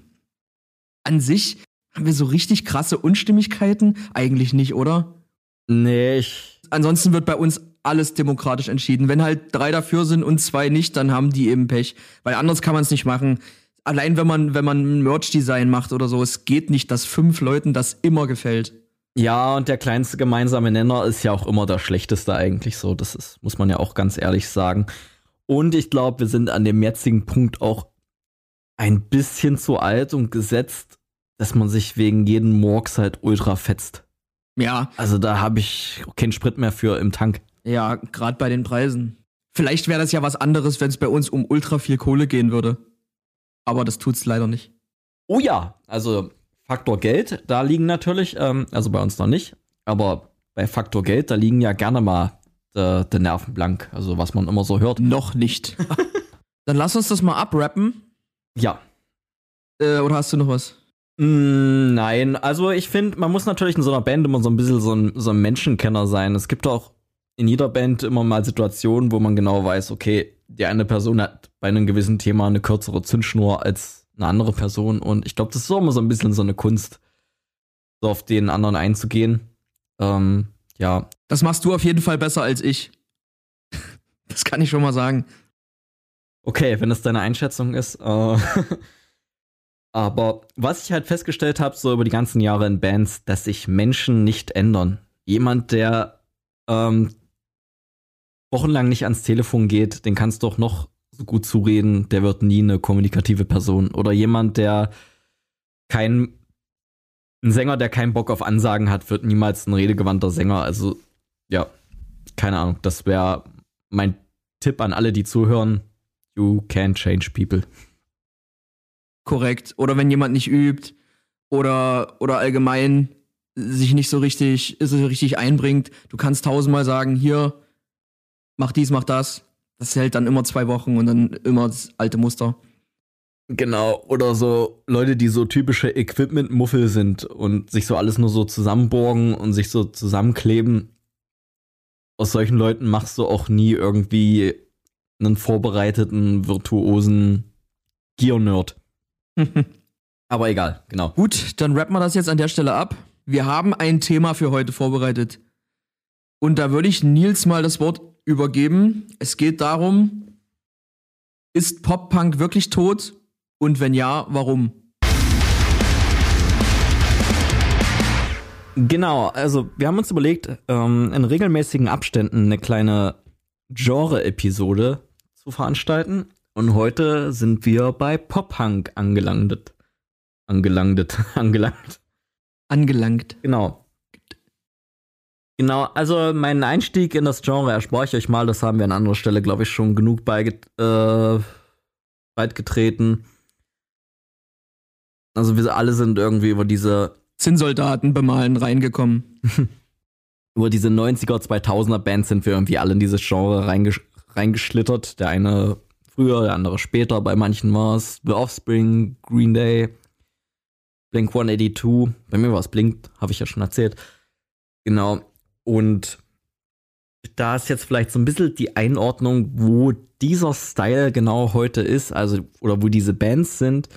an sich haben wir so richtig krasse Unstimmigkeiten? Eigentlich nicht, oder? nee, ich. Ansonsten wird bei uns alles demokratisch entschieden. Wenn halt drei dafür sind und zwei nicht, dann haben die eben Pech. Weil anders kann man es nicht machen. Allein wenn man, wenn man ein Merch-Design macht oder so, es geht nicht, dass fünf Leuten das immer gefällt. Ja, und der kleinste gemeinsame Nenner ist ja auch immer der schlechteste eigentlich so. Das ist, muss man ja auch ganz ehrlich sagen. Und ich glaube, wir sind an dem jetzigen Punkt auch ein bisschen zu alt und gesetzt, dass man sich wegen jedem Murks halt ultra fetzt. Ja, Also da habe ich keinen Sprit mehr für im Tank. ja, gerade bei den Preisen. Vielleicht wäre das ja was anderes, wenn es bei uns um ultra viel Kohle gehen würde. Aber das tut's leider nicht. Oh ja, also Faktor Geld, da liegen natürlich, ähm, also bei uns noch nicht, aber bei Faktor Geld, da liegen ja gerne mal der de Nerven blank, also was man immer so hört. Noch nicht. Dann lass uns das mal abrappen. Ja. Äh, oder hast du noch was? Mm, nein, also ich finde, man muss natürlich in so einer Band immer so ein bisschen so ein, so ein Menschenkenner sein. Es gibt auch in jeder Band immer mal Situationen, wo man genau weiß, okay, die eine Person hat bei einem gewissen Thema eine kürzere Zündschnur als eine andere Person. Und ich glaube, das ist auch immer so ein bisschen so eine Kunst, so auf den anderen einzugehen. Ähm, ja, Das machst du auf jeden Fall besser als ich. Das kann ich schon mal sagen. Okay, wenn das deine Einschätzung ist. Äh, aber was ich halt festgestellt habe, so über die ganzen Jahre in Bands, dass sich Menschen nicht ändern. Jemand, der ähm, wochenlang nicht ans Telefon geht, den kannst du doch noch so gut zureden, der wird nie eine kommunikative Person. Oder jemand, der kein ein Sänger, der keinen Bock auf Ansagen hat, wird niemals ein redegewandter Sänger. Also, ja, keine Ahnung. Das wäre mein Tipp an alle, die zuhören. You can change people. Korrekt. Oder wenn jemand nicht übt oder, oder allgemein sich nicht so richtig, so richtig einbringt. Du kannst tausendmal sagen, hier, mach dies, mach das. Das hält dann immer zwei Wochen und dann immer das alte Muster. Genau, oder so Leute, die so typische Equipment-Muffel sind und sich so alles nur so zusammenborgen und sich so zusammenkleben. Aus solchen Leuten machst du auch nie irgendwie einen vorbereiteten, virtuosen Gear-Nerd. Aber egal, genau. Gut, dann rappen wir das jetzt an der Stelle ab. Wir haben ein Thema für heute vorbereitet. Und da würde ich Nils mal das Wort übergeben. Es geht darum, ist Pop-Punk wirklich tot? Und wenn ja, warum? Genau, also wir haben uns überlegt, ähm, in regelmäßigen Abständen eine kleine Genre-Episode zu veranstalten. Und heute sind wir bei Pop-Punk angelandet. Angelandet, angelangt. Angelangt. Genau. Genau, also meinen Einstieg in das Genre erspare ich euch mal. Das haben wir an anderer Stelle, glaube ich, schon genug beiget äh, beigetreten. Also wir alle sind irgendwie über diese Zinnsoldaten bemalen reingekommen. über diese 90er, 2000er Bands sind wir irgendwie alle in dieses Genre reingesch reingeschlittert. Der eine früher, der andere später. Bei manchen war es The Offspring, Green Day, Blink 182. Bei mir war es Blink, habe ich ja schon erzählt. Genau. Und da ist jetzt vielleicht so ein bisschen die Einordnung, wo dieser Style genau heute ist, also oder wo diese Bands sind.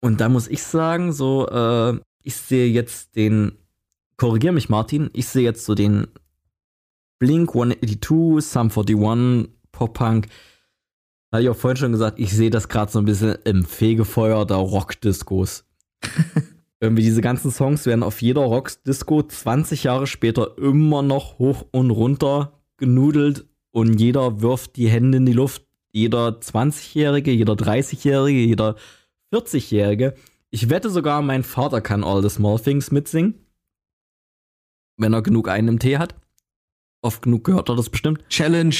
Und da muss ich sagen, so, äh, ich sehe jetzt den, korrigier mich Martin, ich sehe jetzt so den Blink 182, Sum 41, Pop-Punk. Hatte ich auch vorhin schon gesagt, ich sehe das gerade so ein bisschen im Fegefeuer der Rock-Discos. Irgendwie diese ganzen Songs werden auf jeder Rock-Disco 20 Jahre später immer noch hoch und runter genudelt und jeder wirft die Hände in die Luft. Jeder 20-Jährige, jeder 30-Jährige, jeder 40-Jährige. Ich wette sogar, mein Vater kann All the Small Things mitsingen. Wenn er genug einen im Tee hat. Oft genug gehört er das bestimmt. Challenge.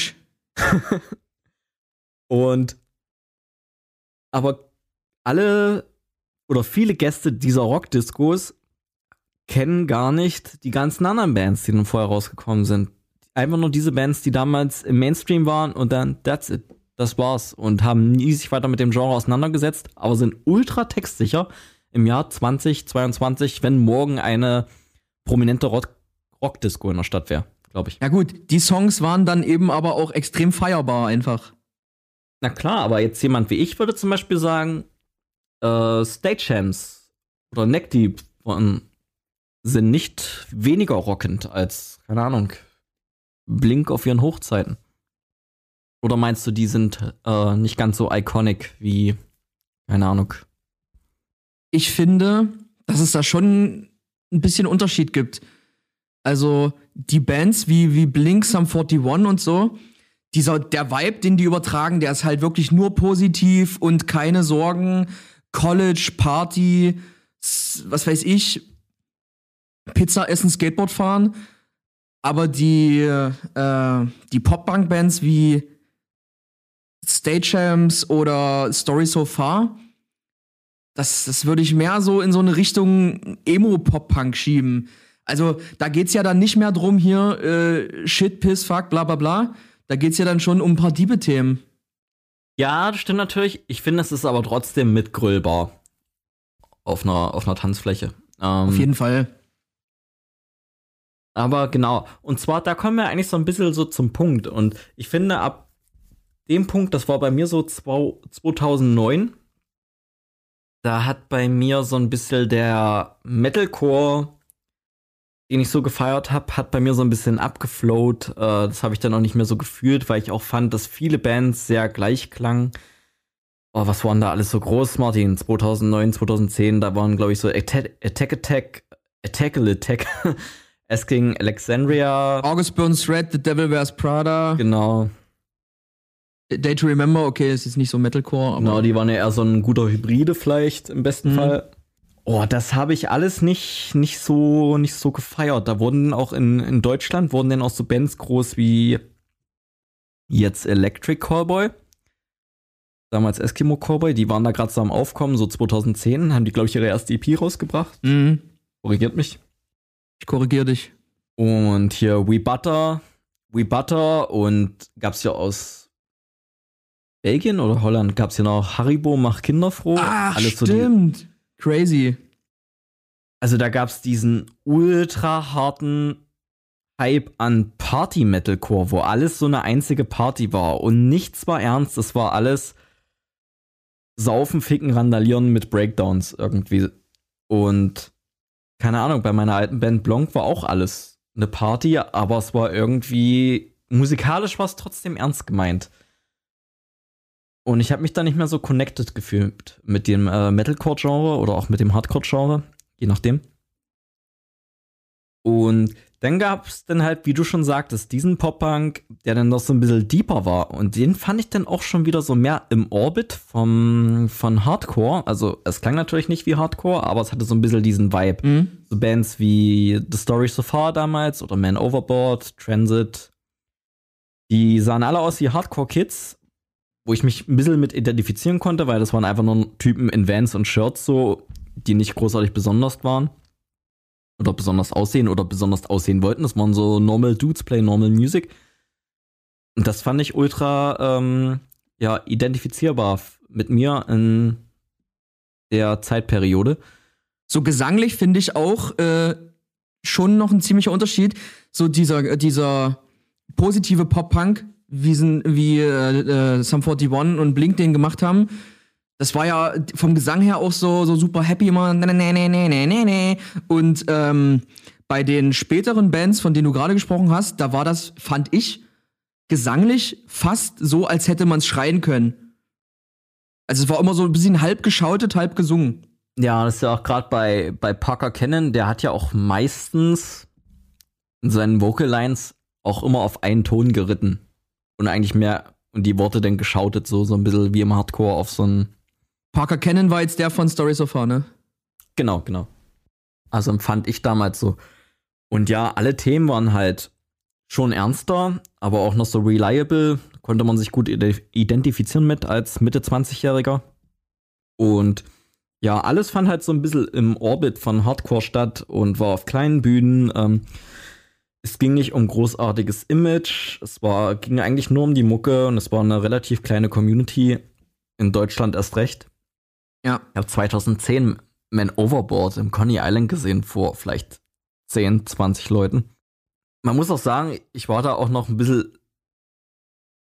Und aber alle oder viele Gäste dieser Rockdiscos kennen gar nicht die ganzen anderen Bands, die dann vorher rausgekommen sind. Einfach nur diese Bands, die damals im Mainstream waren und dann that's it. Das war's. Und haben nie sich weiter mit dem Genre auseinandergesetzt, aber sind ultra textsicher im Jahr 2022, wenn morgen eine prominente Rock Rockdisco in der Stadt wäre, glaube ich. Ja gut, die Songs waren dann eben aber auch extrem feierbar einfach. Na klar, aber jetzt jemand wie ich würde zum Beispiel sagen, äh, Stagehands oder Neckdeep sind nicht weniger rockend als, keine Ahnung, Blink auf ihren Hochzeiten. Oder meinst du, die sind äh, nicht ganz so iconic wie, keine Ahnung? Ich finde, dass es da schon ein bisschen Unterschied gibt. Also die Bands wie, wie Blink, Sum 41 und so, dieser, der Vibe, den die übertragen, der ist halt wirklich nur positiv und keine Sorgen. College, Party, was weiß ich, Pizza essen, Skateboard fahren. Aber die, äh, die Pop-Punk-Bands wie Champs oder Story So Far, das, das würde ich mehr so in so eine Richtung Emo-Pop-Punk schieben. Also da geht's ja dann nicht mehr drum hier äh, Shit, Piss, Fuck, bla bla bla. Da geht's ja dann schon um ein paar Diebe-Themen. Ja, das stimmt natürlich. Ich finde, es ist aber trotzdem mitgrüllbar. Auf einer, auf einer Tanzfläche. Ähm, auf jeden Fall. Aber genau. Und zwar, da kommen wir eigentlich so ein bisschen so zum Punkt. Und ich finde, ab dem Punkt, das war bei mir so 2009, da hat bei mir so ein bisschen der Metalcore, den ich so gefeiert habe, hat bei mir so ein bisschen abgeflowt. Äh, das habe ich dann auch nicht mehr so gefühlt, weil ich auch fand, dass viele Bands sehr gleich klangen. Oh, was waren da alles so groß, Martin? 2009, 2010, da waren, glaube ich, so Attack Attack, Attack, Attack, Attack Asking Alexandria. August Burns Thread, The Devil Wears Prada. Genau. Day to Remember, okay, es ist nicht so Metalcore. Aber genau, die waren ja eher so ein guter Hybride vielleicht im besten mhm. Fall. Oh, das habe ich alles nicht, nicht, so, nicht so gefeiert. Da wurden auch in, in Deutschland wurden dann auch so Bands groß wie jetzt Electric Callboy. Damals Eskimo Callboy, die waren da gerade so am Aufkommen, so 2010, haben die, glaube ich, ihre erste EP rausgebracht. Mhm. Korrigiert mich. Ich korrigiere dich. Und hier We Butter, We Butter und gab's ja aus Belgien oder Holland gab's ja noch Haribo macht Kinder froh. Ach, Alles stimmt. So Crazy. Also da gab's diesen ultra harten Hype an Party Metalcore, wo alles so eine einzige Party war und nichts war ernst, es war alles Saufen, Ficken, Randalieren mit Breakdowns irgendwie. Und keine Ahnung, bei meiner alten Band Blanc war auch alles eine Party, aber es war irgendwie musikalisch war es trotzdem ernst gemeint. Und ich habe mich da nicht mehr so connected gefühlt mit dem äh, Metalcore-Genre oder auch mit dem Hardcore-Genre, je nachdem. Und dann gab es dann halt, wie du schon sagtest, diesen Pop-Punk, der dann noch so ein bisschen deeper war. Und den fand ich dann auch schon wieder so mehr im Orbit vom, von Hardcore. Also es klang natürlich nicht wie Hardcore, aber es hatte so ein bisschen diesen Vibe. Mhm. So Bands wie The Story So Far damals oder Man Overboard, Transit. Die sahen alle aus wie Hardcore-Kids, wo ich mich ein bisschen mit identifizieren konnte, weil das waren einfach nur Typen in Vans und Shirts so, die nicht großartig besonders waren oder besonders aussehen oder besonders aussehen wollten. Das waren so Normal Dudes Play Normal Music. Und das fand ich ultra ähm, ja, identifizierbar mit mir in der Zeitperiode. So gesanglich finde ich auch äh, schon noch ein ziemlicher Unterschied. So dieser, dieser positive Pop-Punk, wie, wie äh, äh, Sum 41 und Blink den gemacht haben, das war ja vom Gesang her auch so, so super happy immer. Und ähm, bei den späteren Bands, von denen du gerade gesprochen hast, da war das, fand ich, gesanglich fast so, als hätte man es schreien können. Also es war immer so ein bisschen halb geschautet, halb gesungen. Ja, das ist ja auch gerade bei, bei Parker Cannon, der hat ja auch meistens in seinen Vocal Lines auch immer auf einen Ton geritten. Und eigentlich mehr, und die Worte dann geschautet, so, so ein bisschen wie im Hardcore auf so ein Parker Cannon war jetzt der von Stories of Far, ne? Genau, genau. Also empfand ich damals so. Und ja, alle Themen waren halt schon ernster, aber auch noch so reliable. Konnte man sich gut identifizieren mit als Mitte 20-Jähriger. Und ja, alles fand halt so ein bisschen im Orbit von Hardcore statt und war auf kleinen Bühnen. Ähm, es ging nicht um großartiges Image, es war, ging eigentlich nur um die Mucke und es war eine relativ kleine Community, in Deutschland erst recht. Ja. Ich glaube, 2010 Man Overboard im Coney Island gesehen vor vielleicht 10, 20 Leuten. Man muss auch sagen, ich war da auch noch ein bisschen,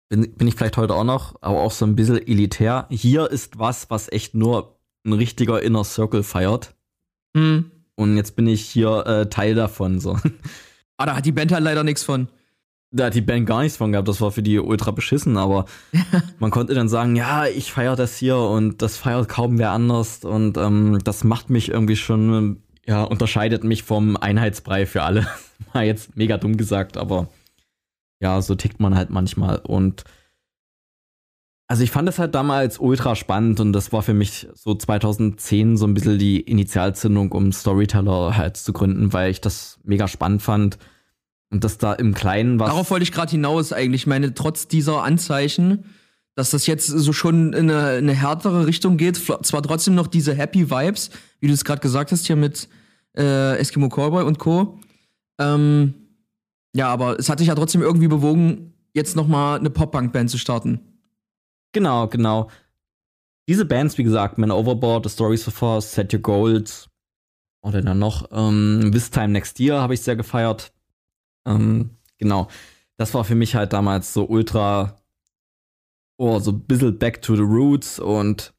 bin, bin ich vielleicht heute auch noch, aber auch so ein bisschen elitär. Hier ist was, was echt nur ein richtiger Inner Circle feiert. Hm. Und jetzt bin ich hier äh, Teil davon. So. Ah, da hat die Band halt leider nichts von. Da hat die Band gar nichts von gehabt, das war für die ultra beschissen, aber man konnte dann sagen, ja, ich feiere das hier und das feiert kaum wer anders und ähm, das macht mich irgendwie schon, ja, unterscheidet mich vom Einheitsbrei für alle. Mal jetzt mega dumm gesagt, aber ja, so tickt man halt manchmal und also ich fand das halt damals ultra spannend und das war für mich so 2010 so ein bisschen die Initialzündung, um Storyteller halt zu gründen, weil ich das mega spannend fand und dass da im Kleinen was. Darauf wollte ich gerade hinaus eigentlich. Ich meine, trotz dieser Anzeichen, dass das jetzt so schon in eine, eine härtere Richtung geht, zwar trotzdem noch diese Happy Vibes, wie du es gerade gesagt hast, hier mit äh, Eskimo Cowboy und Co. Ähm, ja, aber es hat dich ja trotzdem irgendwie bewogen, jetzt noch mal eine Pop-Punk-Band zu starten. Genau, genau. Diese Bands, wie gesagt, Man Overboard, The Stories of Us, Set Your Goals, oder dann noch, ähm, This Time Next Year habe ich sehr gefeiert. Ähm, genau. Das war für mich halt damals so ultra, oh, so ein bisschen back to the roots und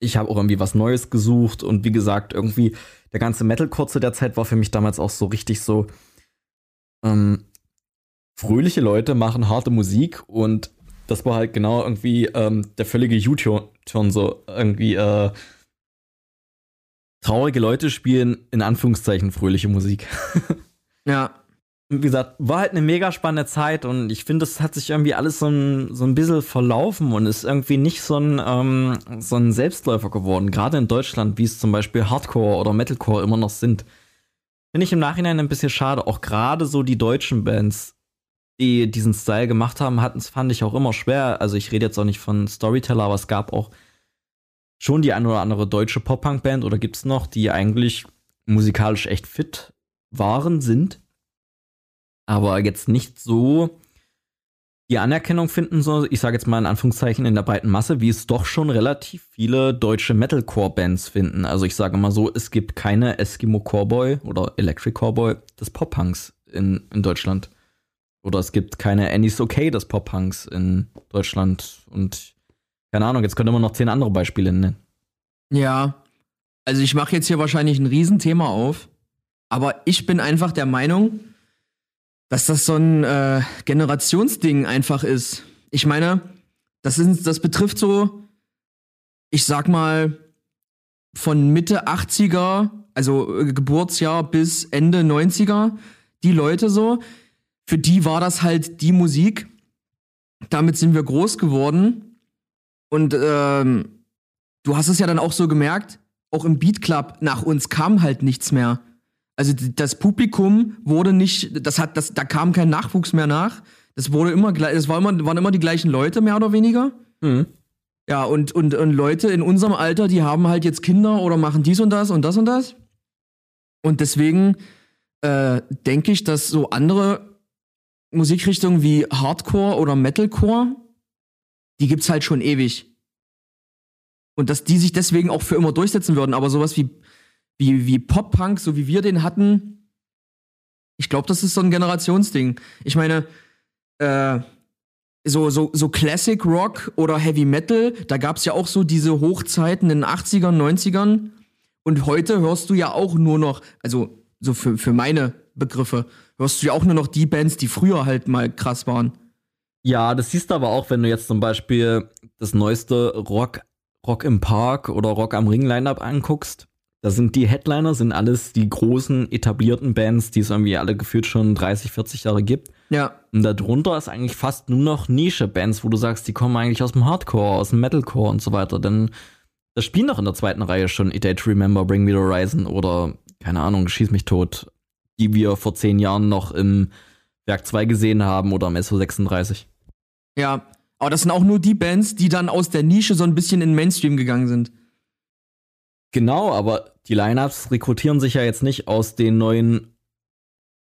ich habe auch irgendwie was Neues gesucht und wie gesagt, irgendwie der ganze Metalcore zu der Zeit war für mich damals auch so richtig so, ähm, fröhliche Leute machen harte Musik und das war halt genau irgendwie ähm, der völlige U-Turn so irgendwie äh, traurige Leute spielen in Anführungszeichen fröhliche Musik. Ja. Wie gesagt, war halt eine mega spannende Zeit und ich finde, es hat sich irgendwie alles so ein, so ein bisschen verlaufen und ist irgendwie nicht so ein, ähm, so ein Selbstläufer geworden. Gerade in Deutschland, wie es zum Beispiel Hardcore oder Metalcore immer noch sind. Finde ich im Nachhinein ein bisschen schade. Auch gerade so die deutschen Bands, die diesen Style gemacht haben, hatten es, fand ich auch immer schwer. Also ich rede jetzt auch nicht von Storyteller, aber es gab auch schon die eine oder andere deutsche Pop-Punk-Band oder gibt es noch, die eigentlich musikalisch echt fit waren, sind, aber jetzt nicht so die Anerkennung finden, so, ich sage jetzt mal in Anführungszeichen in der breiten Masse, wie es doch schon relativ viele deutsche Metalcore-Bands finden. Also ich sage mal so, es gibt keine Eskimo Cowboy oder Electric Cowboy des Pop-Punks in, in Deutschland. Oder es gibt keine Annie's Okay des Pop-Punks in Deutschland. Und keine Ahnung, jetzt könnte man noch zehn andere Beispiele nennen. Ja, also ich mache jetzt hier wahrscheinlich ein Riesenthema auf. Aber ich bin einfach der Meinung, dass das so ein äh, Generationsding einfach ist. Ich meine, das, ist, das betrifft so, ich sag mal, von Mitte 80er, also äh, Geburtsjahr bis Ende 90er, die Leute so, für die war das halt die Musik. Damit sind wir groß geworden. Und ähm, du hast es ja dann auch so gemerkt, auch im Beat Club, nach uns kam halt nichts mehr. Also das Publikum wurde nicht, das hat, das, da kam kein Nachwuchs mehr nach. Das wurde immer gleich, es war immer, waren immer die gleichen Leute, mehr oder weniger. Mhm. Ja, und, und, und Leute in unserem Alter, die haben halt jetzt Kinder oder machen dies und das und das und das. Und deswegen äh, denke ich, dass so andere Musikrichtungen wie Hardcore oder Metalcore, die gibt's halt schon ewig. Und dass die sich deswegen auch für immer durchsetzen würden. Aber sowas wie wie, wie Pop-Punk, so wie wir den hatten, ich glaube, das ist so ein Generationsding. Ich meine, äh, so, so, so Classic Rock oder Heavy Metal, da gab es ja auch so diese Hochzeiten in den 80ern, 90ern. Und heute hörst du ja auch nur noch, also so für, für meine Begriffe, hörst du ja auch nur noch die Bands, die früher halt mal krass waren. Ja, das siehst du aber auch, wenn du jetzt zum Beispiel das neueste Rock, Rock im Park oder Rock am Ring Lineup anguckst. Da sind die Headliner, sind alles die großen etablierten Bands, die es irgendwie alle gefühlt schon 30, 40 Jahre gibt. Ja. Und darunter ist eigentlich fast nur noch Nische-Bands, wo du sagst, die kommen eigentlich aus dem Hardcore, aus dem Metalcore und so weiter. Denn das spielen doch in der zweiten Reihe schon A Day to Remember, Bring Me the Horizon oder, keine Ahnung, Schieß mich tot, die wir vor zehn Jahren noch im Werk 2 gesehen haben oder im SO36. Ja, aber das sind auch nur die Bands, die dann aus der Nische so ein bisschen in den Mainstream gegangen sind. Genau, aber die Lineups rekrutieren sich ja jetzt nicht aus den neuen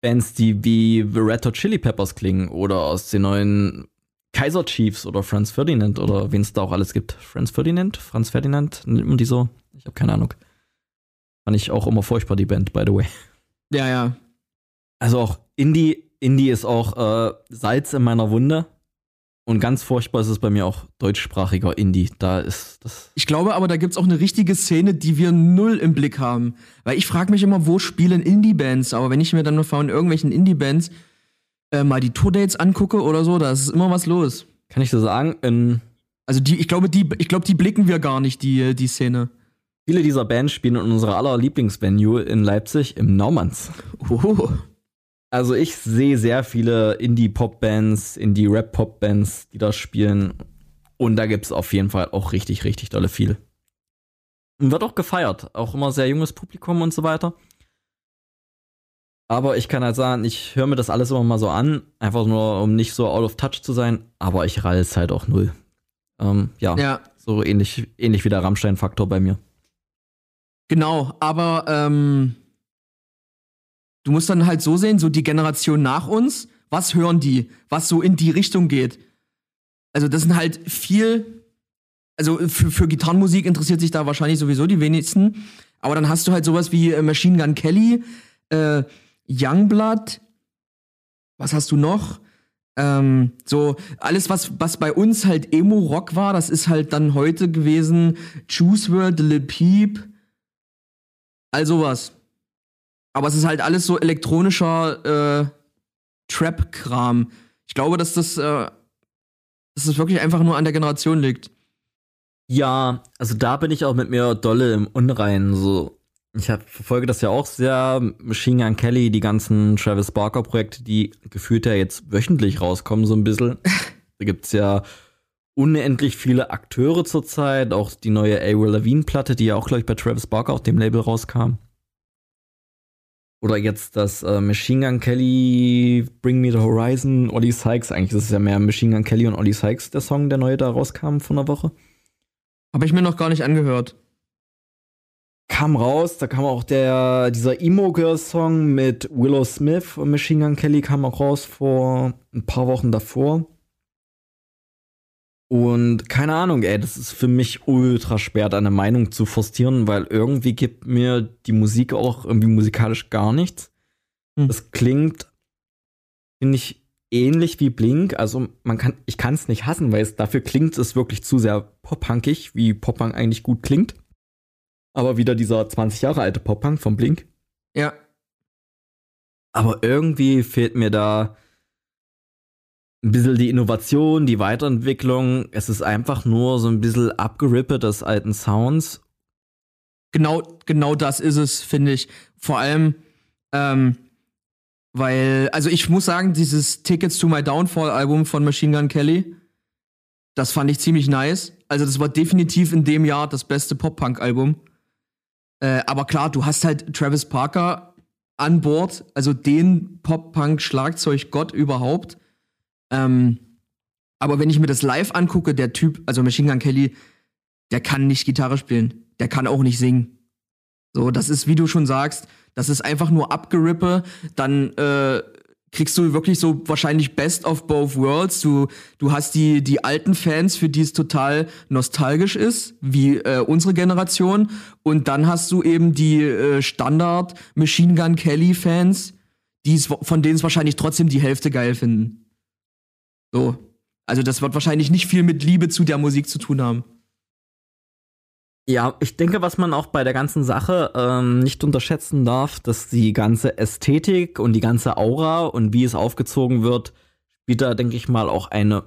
Bands, die wie The Red Hot Chili Peppers klingen oder aus den neuen Kaiser Chiefs oder Franz Ferdinand oder wen es da auch alles gibt. Franz Ferdinand? Franz Ferdinand? Nimmt man die so? Ich habe keine Ahnung. Fand ich auch immer furchtbar, die Band, by the way. Ja, ja. Also auch Indie, Indie ist auch äh, Salz in meiner Wunde. Und ganz furchtbar ist es bei mir auch deutschsprachiger Indie. Da ist das. Ich glaube aber, da gibt's auch eine richtige Szene, die wir null im Blick haben. Weil ich frage mich immer, wo spielen Indie-Bands? Aber wenn ich mir dann nur von irgendwelchen Indie-Bands äh, mal die Tourdates angucke oder so, da ist immer was los. Kann ich so sagen? In Also die, ich glaube, die, ich glaube, die blicken wir gar nicht, die, die Szene. Viele dieser Bands spielen in unserer aller Lieblingsvenue in Leipzig im Naumanns. Oh. Also ich sehe sehr viele Indie-Pop-Bands, Indie-Rap-Pop-Bands, die da spielen. Und da gibt es auf jeden Fall auch richtig, richtig dolle viel. Und wird auch gefeiert. Auch immer sehr junges Publikum und so weiter. Aber ich kann halt sagen, ich höre mir das alles immer mal so an, einfach nur, um nicht so out of touch zu sein. Aber ich rall es halt auch null. Ähm, ja, Ja, so ähnlich, ähnlich wie der Rammstein-Faktor bei mir. Genau. Aber ähm, du musst dann halt so sehen, so die Generation nach uns, was hören die, was so in die Richtung geht. Also das sind halt viel, also für, für Gitarrenmusik interessiert sich da wahrscheinlich sowieso die wenigsten. Aber dann hast du halt sowas wie äh, Machine Gun Kelly, äh, Youngblood, was hast du noch? Ähm, so, alles, was, was bei uns halt Emo-Rock war, das ist halt dann heute gewesen Juice WRLD, Lil Peep, all sowas. Aber es ist halt alles so elektronischer äh, Trap-Kram. Ich glaube, dass das, äh, dass das wirklich einfach nur an der Generation liegt. Ja, also da bin ich auch mit mir dolle im Unreinen. So, ich hab, verfolge das ja auch sehr. Machine Gun Kelly, die ganzen Travis Barker Projekte, die gefühlt ja jetzt wöchentlich rauskommen, so ein bisschen. da gibt's ja unendlich viele Akteure zurzeit. Auch die neue Avril Lavigne Platte, die ja auch, glaube ich, bei Travis Barker auf dem Label rauskam. Oder jetzt das äh, Machine Gun Kelly, Bring Me the Horizon, Ollie Sykes. Eigentlich ist es ja mehr Machine Gun Kelly und Ollie Sykes, der Song, der neue da rauskam von einer Woche. Habe ich mir noch gar nicht angehört. kam raus, da kam auch der, dieser Emo-Girl-Song mit Willow Smith und Machine Gun Kelly kam auch raus vor ein paar Wochen davor. Und keine Ahnung, ey, das ist für mich ultra schwer, da eine Meinung zu forcieren, weil irgendwie gibt mir die Musik auch irgendwie musikalisch gar nichts. Hm. Das klingt, finde ich, ähnlich wie Blink. Also man kann, ich kann es nicht hassen, weil es dafür klingt es wirklich zu sehr pop-punkig, wie Pop-Punk eigentlich gut klingt. Aber wieder dieser 20 Jahre alte Pop-Punk von Blink. Ja. Aber irgendwie fehlt mir da ein bisschen die Innovation, die Weiterentwicklung. Es ist einfach nur so ein bisschen abgerippet des alten Sounds. Genau, genau das ist es, finde ich. Vor allem, ähm, weil, also ich muss sagen, dieses Tickets to My Downfall Album von Machine Gun Kelly, das fand ich ziemlich nice. Also das war definitiv in dem Jahr das beste Pop-Punk-Album. Äh, aber klar, du hast halt Travis Parker an Bord, also den Pop-Punk-Schlagzeug-Gott überhaupt. Ähm, aber wenn ich mir das live angucke, der Typ, also Machine Gun Kelly, der kann nicht Gitarre spielen. Der kann auch nicht singen. So, das ist, wie du schon sagst, das ist einfach nur Abgerippe. Dann äh, kriegst du wirklich so wahrscheinlich Best of both worlds. Du, du hast die, die alten Fans, für die es total nostalgisch ist, wie äh, unsere Generation. Und dann hast du eben die äh, Standard Machine Gun Kelly Fans, die's, von denen es wahrscheinlich trotzdem die Hälfte geil finden. So. Also das wird wahrscheinlich nicht viel mit Liebe zu der Musik zu tun haben. Ja, ich denke, was man auch bei der ganzen Sache ähm, nicht unterschätzen darf, dass die ganze Ästhetik und die ganze Aura und wie es aufgezogen wird, spielt da, denke ich mal, auch eine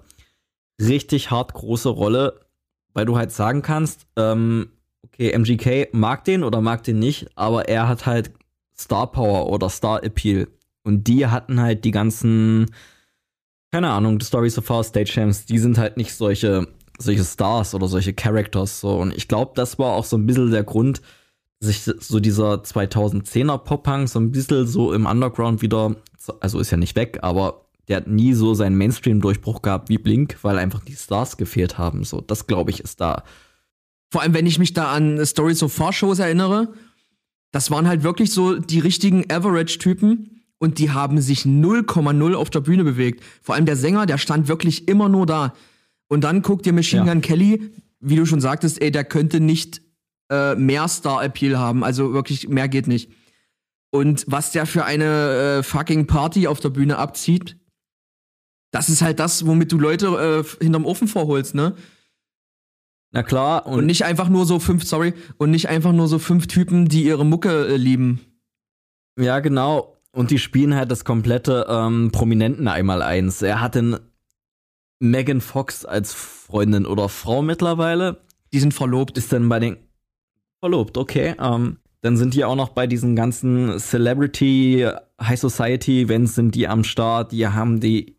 richtig hart große Rolle, weil du halt sagen kannst, ähm, okay, MGK mag den oder mag den nicht, aber er hat halt Star Power oder Star Appeal. Und die hatten halt die ganzen, keine Ahnung, die Stories of Our Stage Champs, die sind halt nicht solche solche Stars oder solche Characters so und ich glaube, das war auch so ein bisschen der Grund, sich so dieser 2010er Pop-Punk so ein bisschen so im Underground wieder, also ist ja nicht weg, aber der hat nie so seinen Mainstream-Durchbruch gehabt wie Blink, weil einfach die Stars gefehlt haben. So, das glaube ich ist da. Vor allem, wenn ich mich da an Stories of Far Shows erinnere, das waren halt wirklich so die richtigen Average-Typen und die haben sich 0,0 auf der Bühne bewegt. Vor allem der Sänger, der stand wirklich immer nur da. Und dann guckt dir Machine Ja. Gun Kelly, wie du schon sagtest, ey, der könnte nicht äh, mehr Star-Appeal haben. Also wirklich, mehr geht nicht. Und was der für eine äh, fucking Party auf der Bühne abzieht, das ist halt das, womit du Leute äh, hinterm Ofen vorholst, ne? Na klar. Und, und, nicht einfach nur so fünf, sorry, und nicht einfach nur so fünf Typen, die ihre Mucke äh, lieben. Ja, genau. Und die spielen halt das komplette ähm, Prominenten einmal eins. Er hat den Megan Fox als Freundin oder Frau mittlerweile. Die sind verlobt. Ist dann bei den verlobt, okay. Ähm, dann sind die auch noch bei diesen ganzen Celebrity High Society Events sind die am Start. Die haben die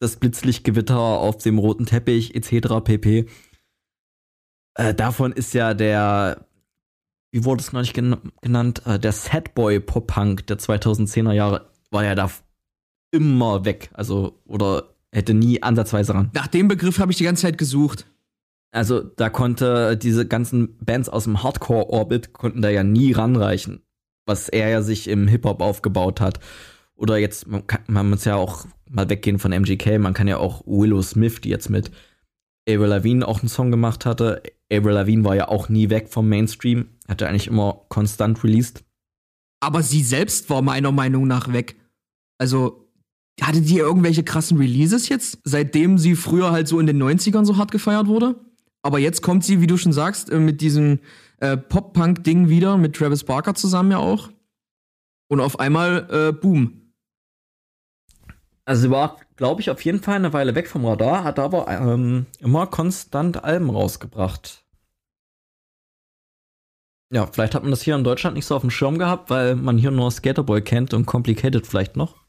das Blitzlichtgewitter auf dem roten Teppich etc. pp. Äh, davon ist ja der, wie wurde es noch nicht gen genannt, äh, der Sadboy Pop Punk der 2010er Jahre war ja da immer weg. Also, oder hätte nie ansatzweise ran. Nach dem Begriff habe ich die ganze Zeit gesucht. Also, da konnte diese ganzen Bands aus dem Hardcore-Orbit konnten da ja nie ranreichen, was er ja sich im Hip-Hop aufgebaut hat. Oder jetzt, man, kann, man muss ja auch mal weggehen von MGK, man kann ja auch Willow Smith, die jetzt mit Avril Lavigne auch einen Song gemacht hatte. Avril Lavigne war ja auch nie weg vom Mainstream, hatte eigentlich immer konstant released. Aber sie selbst war meiner Meinung nach weg. Also, hatte die irgendwelche krassen Releases jetzt, seitdem sie früher halt so in den 90ern so hart gefeiert wurde? Aber jetzt kommt sie, wie du schon sagst, äh, mit diesem äh, Pop-Punk-Ding wieder, mit Travis Barker zusammen ja auch. Und auf einmal, äh, boom. Also sie war, glaube ich, auf jeden Fall eine Weile weg vom Radar, hat aber ähm, immer konstant Alben rausgebracht. Ja, vielleicht hat man das hier in Deutschland nicht so auf dem Schirm gehabt, weil man hier nur Skaterboy kennt und Complicated vielleicht noch.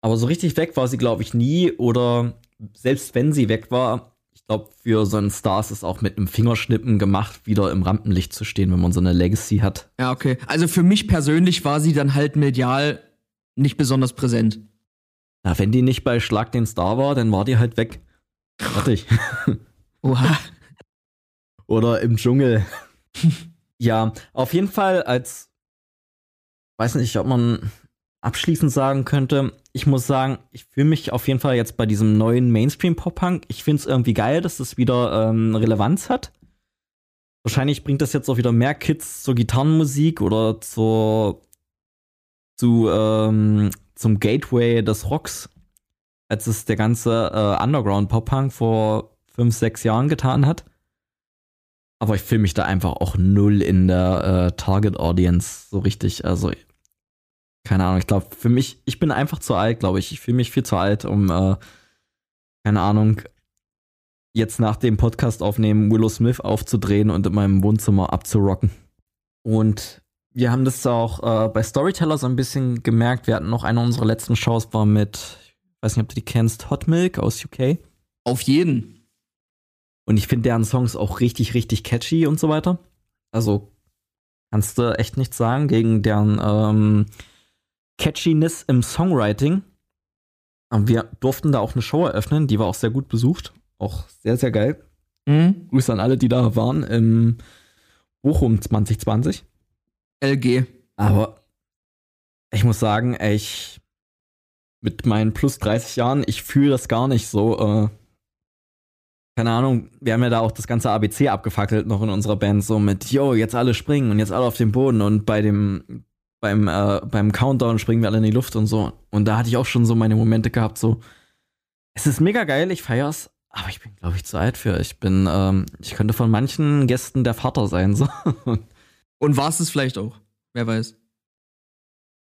Aber so richtig weg war sie, glaube ich, nie. Oder selbst wenn sie weg war, ich glaube, für so einen Star ist es auch mit einem Fingerschnippen gemacht, wieder im Rampenlicht zu stehen, wenn man so eine Legacy hat. Ja, okay. Also für mich persönlich war sie dann halt medial nicht besonders präsent. Na, wenn die nicht bei Schlag den Star war, dann war die halt weg. Fertig. Oha. Oder im Dschungel. ja, auf jeden Fall als, weiß nicht, ob man abschließend sagen könnte, ich muss sagen, ich fühle mich auf jeden Fall jetzt bei diesem neuen Mainstream-Pop-Punk. Ich finde es irgendwie geil, dass das wieder ähm, Relevanz hat. Wahrscheinlich bringt das jetzt auch wieder mehr Kids zur Gitarrenmusik oder zur, zu ähm, zum Gateway des Rocks, als es der ganze äh, Underground-Pop-Punk vor fünf, sechs Jahren getan hat. Aber ich fühle mich da einfach auch null in der äh, Target-Audience so richtig. Also, keine Ahnung, ich glaube, für mich, ich bin einfach zu alt, glaube ich. Ich fühle mich viel zu alt, um, äh, keine Ahnung, jetzt nach dem Podcast aufnehmen, Willow Smith aufzudrehen und in meinem Wohnzimmer abzurocken. Und wir haben das auch äh, bei Storyteller so ein bisschen gemerkt. Wir hatten noch eine unserer letzten Shows war mit, ich weiß nicht, ob du die kennst, Hot Milk aus UK. Auf jeden. Und ich finde deren Songs auch richtig, richtig catchy und so weiter. Also kannst du echt nichts sagen gegen deren ähm, Catchiness im Songwriting. Aber wir durften da auch eine Show eröffnen, die war auch sehr gut besucht. Auch sehr, sehr geil. Mhm. Grüße an alle, die da waren im Bochum 2020. LG. Aber ich muss sagen, ich mit meinen plus 30 Jahren, ich fühle das gar nicht so. Äh, keine Ahnung, wir haben ja da auch das ganze ABC abgefackelt noch in unserer Band, so mit, yo, jetzt alle springen und jetzt alle auf den Boden und bei dem, beim, äh, beim Countdown springen wir alle in die Luft und so. Und da hatte ich auch schon so meine Momente gehabt, so, es ist mega geil, ich feier's, aber ich bin, glaube ich, zu alt für. Ich bin, ähm, ich könnte von manchen Gästen der Vater sein, so. Und war es es vielleicht auch? Wer weiß.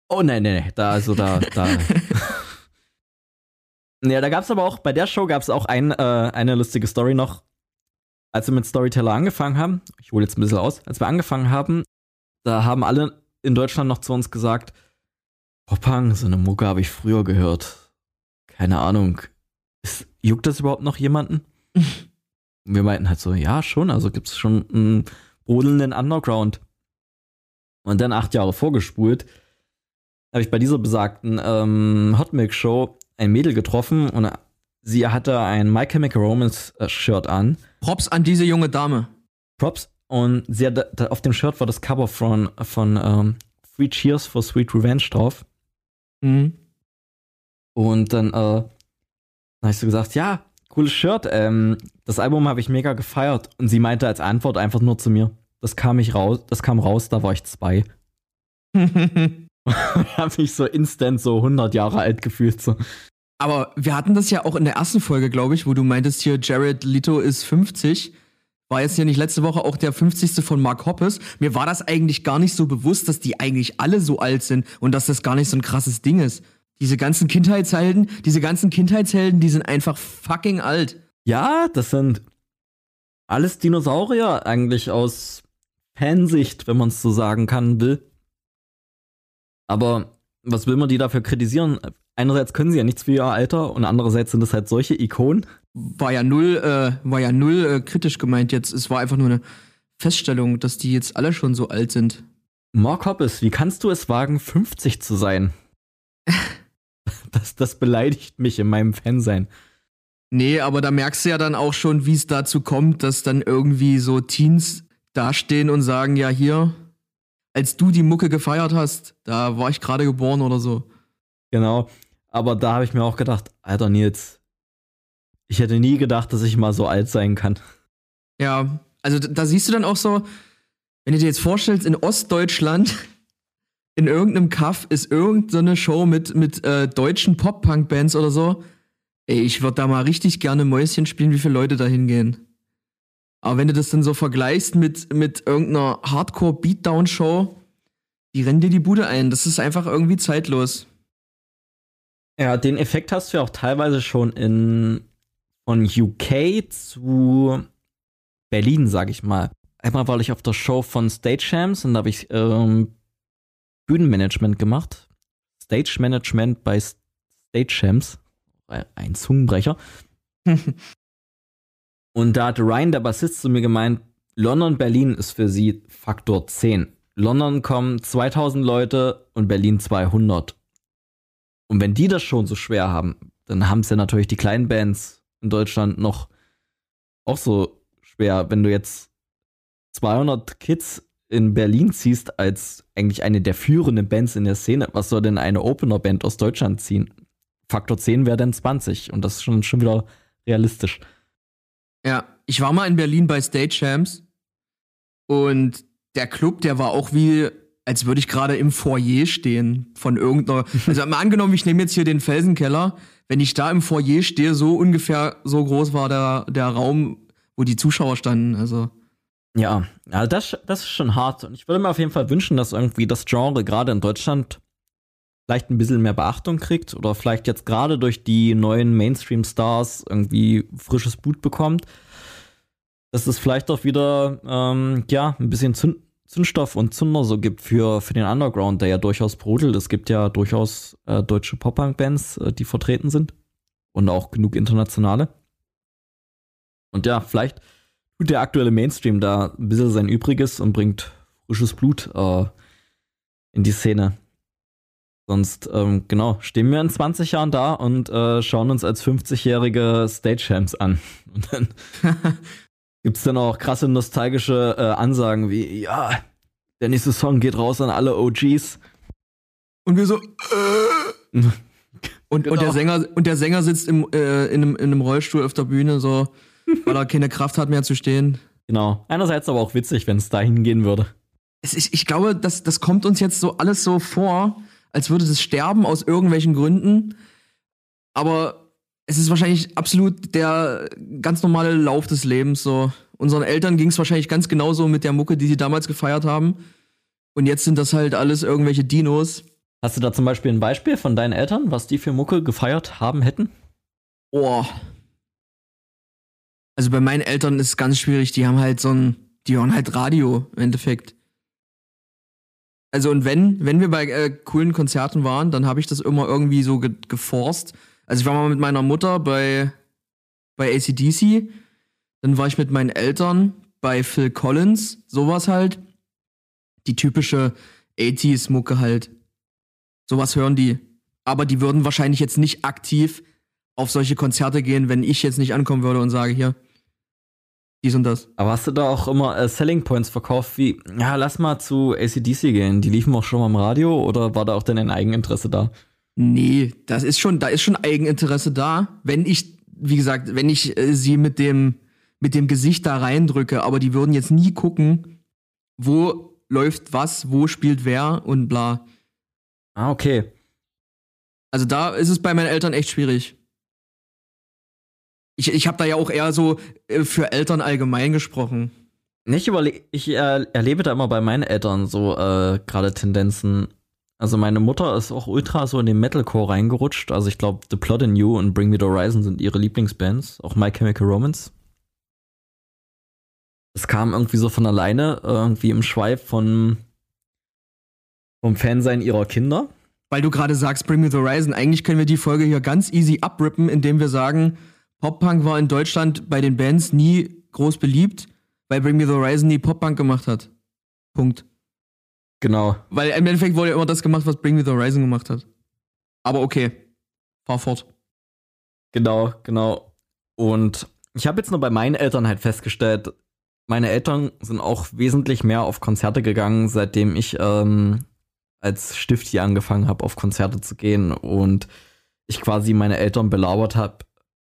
Oh, nein, nein, nein. Da, also da, da. ja, da gab es aber auch, bei der Show gab es auch ein, äh, eine lustige Story noch. Als wir mit Storyteller angefangen haben, ich hole jetzt ein bisschen aus, als wir angefangen haben, da haben alle in Deutschland noch zu uns gesagt, Popang, so eine Mucke habe ich früher gehört. Keine Ahnung. Ist, juckt das überhaupt noch jemanden? Und wir meinten halt so, ja, schon, also gibt es schon einen brodelnden Underground. Und dann acht Jahre vorgespult, habe ich bei dieser besagten ähm, Hot Milk Show ein Mädel getroffen und sie hatte ein My Chemical Romance äh, Shirt an. Props an diese junge Dame. Props. Und sie hat, da, auf dem Shirt war das Cover von, von ähm, Three Cheers for Sweet Revenge drauf. Mhm. Und dann äh, habe ich so gesagt, ja, cooles Shirt. Ähm, das Album habe ich mega gefeiert. Und sie meinte als Antwort einfach nur zu mir, das kam ich raus, das kam raus, da war ich zwei. ich habe mich so instant so 100 Jahre alt gefühlt. So. Aber wir hatten das ja auch in der ersten Folge, glaube ich, wo du meintest hier, Jared Leto ist 50. War jetzt ja nicht letzte Woche auch der 50. von Mark Hoppes. Mir war das eigentlich gar nicht so bewusst, dass die eigentlich alle so alt sind und dass das gar nicht so ein krasses Ding ist. Diese ganzen Kindheitshelden, diese ganzen Kindheitshelden, die sind einfach fucking alt. Ja, das sind alles Dinosaurier eigentlich aus Fansicht, wenn man es so sagen kann, will. Aber was will man die dafür kritisieren? Einerseits können sie ja nichts für ihr Alter und andererseits sind es halt solche Ikonen. War ja null, äh, war ja null äh, kritisch gemeint jetzt. Es war einfach nur eine Feststellung, dass die jetzt alle schon so alt sind. Mark Hoppes, wie kannst du es wagen, 50 zu sein? das, das beleidigt mich in meinem Fansein. Nee, aber da merkst du ja dann auch schon, wie es dazu kommt, dass dann irgendwie so Teens dastehen und sagen, ja, hier, als du die Mucke gefeiert hast, da war ich gerade geboren oder so. Genau. Aber da habe ich mir auch gedacht, Alter Nils, ich hätte nie gedacht, dass ich mal so alt sein kann. Ja, also da siehst du dann auch so, wenn du dir jetzt vorstellst, in Ostdeutschland, in irgendeinem Kaff ist irgendeine Show mit, mit äh, deutschen Pop-Punk-Bands oder so. Ey, ich würde da mal richtig gerne Mäuschen spielen, wie viele Leute da hingehen. Aber wenn du das dann so vergleichst mit, mit irgendeiner Hardcore-Beatdown-Show, die rennen dir die Bude ein. Das ist einfach irgendwie zeitlos. Ja, den Effekt hast du ja auch teilweise schon in von UK zu Berlin, sag ich mal. Einmal war ich auf der Show von Stage Champs und da habe ich ähm, Bühnenmanagement gemacht. Stage Management bei Stage Champs. Ein Zungenbrecher. Und da hat Ryan, der Bassist, zu mir gemeint, London, Berlin ist für sie Faktor 10. London kommen 2000 Leute und Berlin 200. Und wenn die das schon so schwer haben, dann haben es ja natürlich die kleinen Bands in Deutschland noch auch so schwer. Wenn du jetzt 200 Kids in Berlin ziehst als eigentlich eine der führenden Bands in der Szene, was soll denn eine Opener-Band aus Deutschland ziehen? Faktor 10 wäre dann 20 und das ist schon, schon wieder realistisch. Ja, ich war mal in Berlin bei Stage Champs und der Club, der war auch wie, als würde ich gerade im Foyer stehen von irgendeiner. Also mal angenommen, ich nehme jetzt hier den Felsenkeller. Wenn ich da im Foyer stehe, so ungefähr so groß war der, der Raum, wo die Zuschauer standen. Also. Ja, also das, das ist schon hart. Und ich würde mir auf jeden Fall wünschen, dass irgendwie das Genre gerade in Deutschland vielleicht ein bisschen mehr Beachtung kriegt oder vielleicht jetzt gerade durch die neuen Mainstream-Stars irgendwie frisches Blut bekommt, dass es vielleicht auch wieder ähm, ja ein bisschen Zünd Zündstoff und Zunder so gibt für, für den Underground, der ja durchaus brodelt. Es gibt ja durchaus äh, deutsche Pop-Punk-Bands, äh, die vertreten sind und auch genug internationale. Und ja, vielleicht tut der aktuelle Mainstream da ein bisschen sein Übriges und bringt frisches Blut äh, in die Szene. Sonst, ähm, genau, stehen wir in 20 Jahren da und äh, schauen uns als 50-jährige Stagehams an. Und dann gibt es dann auch krasse nostalgische äh, Ansagen wie, ja, der nächste Song geht raus an alle OGs. Und wir so, äh. und, genau. und, der Sänger, und der Sänger sitzt im, äh, in, einem, in einem Rollstuhl auf der Bühne, so, weil er keine Kraft hat mehr zu stehen. Genau. Einerseits aber auch witzig, wenn es dahin gehen würde. Es, ich, ich glaube, das, das kommt uns jetzt so alles so vor, als würde es sterben aus irgendwelchen Gründen. Aber es ist wahrscheinlich absolut der ganz normale Lauf des Lebens. So. Unseren Eltern ging es wahrscheinlich ganz genauso mit der Mucke, die sie damals gefeiert haben. Und jetzt sind das halt alles irgendwelche Dinos. Hast du da zum Beispiel ein Beispiel von deinen Eltern, was die für Mucke gefeiert haben hätten? Oh. Also bei meinen Eltern ist es ganz schwierig. Die haben halt so ein, die hören halt Radio im Endeffekt. Also und wenn, wenn wir bei äh, coolen Konzerten waren, dann habe ich das immer irgendwie so ge geforst. Also ich war mal mit meiner Mutter bei, bei ACDC, dann war ich mit meinen Eltern bei Phil Collins, sowas halt. Die typische 80s-Mucke halt. Sowas hören die. Aber die würden wahrscheinlich jetzt nicht aktiv auf solche Konzerte gehen, wenn ich jetzt nicht ankommen würde und sage, hier, dies und das. Aber hast du da auch immer äh, Selling Points verkauft, wie, ja, lass mal zu ACDC gehen, die liefen auch schon mal im Radio oder war da auch denn ein Eigeninteresse da? Nee, das ist schon, da ist schon Eigeninteresse da. Wenn ich, wie gesagt, wenn ich äh, sie mit dem, mit dem Gesicht da reindrücke, aber die würden jetzt nie gucken, wo läuft was, wo spielt wer und bla. Ah, okay. Also da ist es bei meinen Eltern echt schwierig. Ich, ich habe da ja auch eher so äh, für Eltern allgemein gesprochen. Ich, überle ich äh, erlebe da immer bei meinen Eltern so äh, gerade Tendenzen. Also meine Mutter ist auch ultra so in den Metalcore reingerutscht. Also ich glaube, The Plot in You und Bring Me the Horizon sind ihre Lieblingsbands. Auch My Chemical Romance. Es kam irgendwie so von alleine, irgendwie im Schweif von vom Fansein ihrer Kinder. Weil du gerade sagst, Bring Me the Horizon, eigentlich können wir die Folge hier ganz easy abrippen, indem wir sagen, Pop-Punk war in Deutschland bei den Bands nie groß beliebt, weil Bring Me the Horizon nie Pop-Punk gemacht hat. Punkt. Genau. Weil im Endeffekt wurde ja immer das gemacht, was Bring Me the Horizon gemacht hat. Aber okay. Fahr fort. Genau, genau. Und ich habe jetzt nur bei meinen Eltern halt festgestellt, meine Eltern sind auch wesentlich mehr auf Konzerte gegangen, seitdem ich ähm, als Stift hier angefangen habe, auf Konzerte zu gehen und ich quasi meine Eltern belauert habe,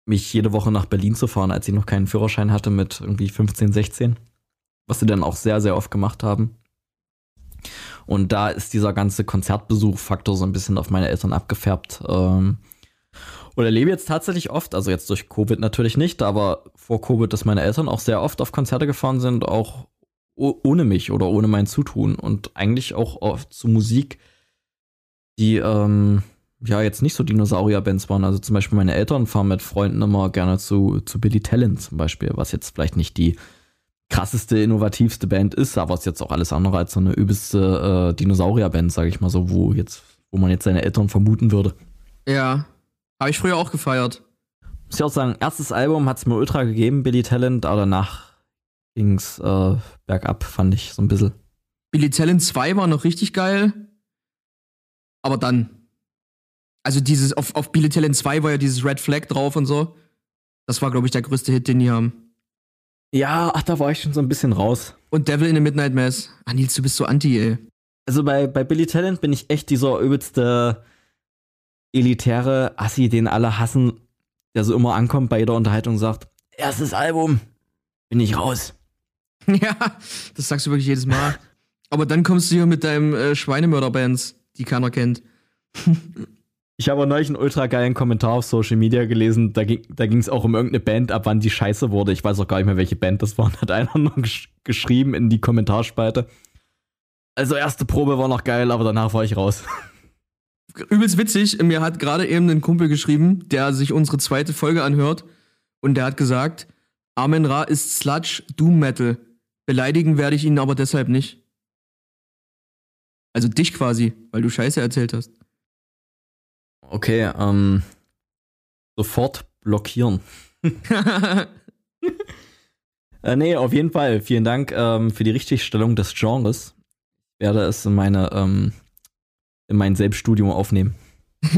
mich jede Woche nach Berlin zu fahren, als ich noch keinen Führerschein hatte mit irgendwie 15, 16. Was sie dann auch sehr, sehr oft gemacht haben. Und da ist dieser ganze Konzertbesuch-Faktor so ein bisschen auf meine Eltern abgefärbt. Ähm, und erlebe jetzt tatsächlich oft, also jetzt durch Covid natürlich nicht, aber vor Covid, dass meine Eltern auch sehr oft auf Konzerte gefahren sind, auch ohne mich oder ohne mein Zutun und eigentlich auch oft zu Musik, die ähm, ja jetzt nicht so Dinosaurier-Bands waren. Also zum Beispiel meine Eltern fahren mit Freunden immer gerne zu, zu Billy Talent zum Beispiel, was jetzt vielleicht nicht die krasseste, innovativste Band ist, aber es ist jetzt auch alles andere als so eine übelste äh, Dinosaurier-Band, sage ich mal so, wo jetzt, wo man jetzt seine Eltern vermuten würde. Ja, habe ich früher auch gefeiert. Muss ich auch sagen, erstes Album hat es mir ultra gegeben, Billy Talent, aber danach ging's äh, bergab, fand ich so ein bisschen. Billy Talent 2 war noch richtig geil, aber dann also dieses, auf, auf Billy Talent 2 war ja dieses Red Flag drauf und so. Das war, glaube ich, der größte Hit, den die haben. Ja, ach, da war ich schon so ein bisschen raus. Und Devil in the Midnight Mass. Ah, Nils, du bist so anti, ey. Also bei, bei Billy Talent bin ich echt dieser übelste elitäre Assi, den alle hassen, der so immer ankommt bei jeder Unterhaltung und sagt, erstes Album, bin ich raus. Ja, das sagst du wirklich jedes Mal. Aber dann kommst du hier mit deinem äh, Schweinemörder-Bands, die keiner kennt. Ich habe neulich einen ultra geilen Kommentar auf Social Media gelesen. Da ging da es auch um irgendeine Band, ab wann die scheiße wurde. Ich weiß auch gar nicht mehr, welche Band das war. Hat einer noch gesch geschrieben in die Kommentarspalte. Also erste Probe war noch geil, aber danach war ich raus. Übelst witzig. Mir hat gerade eben ein Kumpel geschrieben, der sich unsere zweite Folge anhört. Und der hat gesagt, Armin Ra ist Sludge Doom Metal. Beleidigen werde ich ihn aber deshalb nicht. Also dich quasi, weil du Scheiße erzählt hast. Okay, ähm, sofort blockieren. äh, nee, auf jeden Fall. Vielen Dank ähm, für die Richtigstellung des Genres. Ich werde es in meine, ähm, in mein Selbststudium aufnehmen.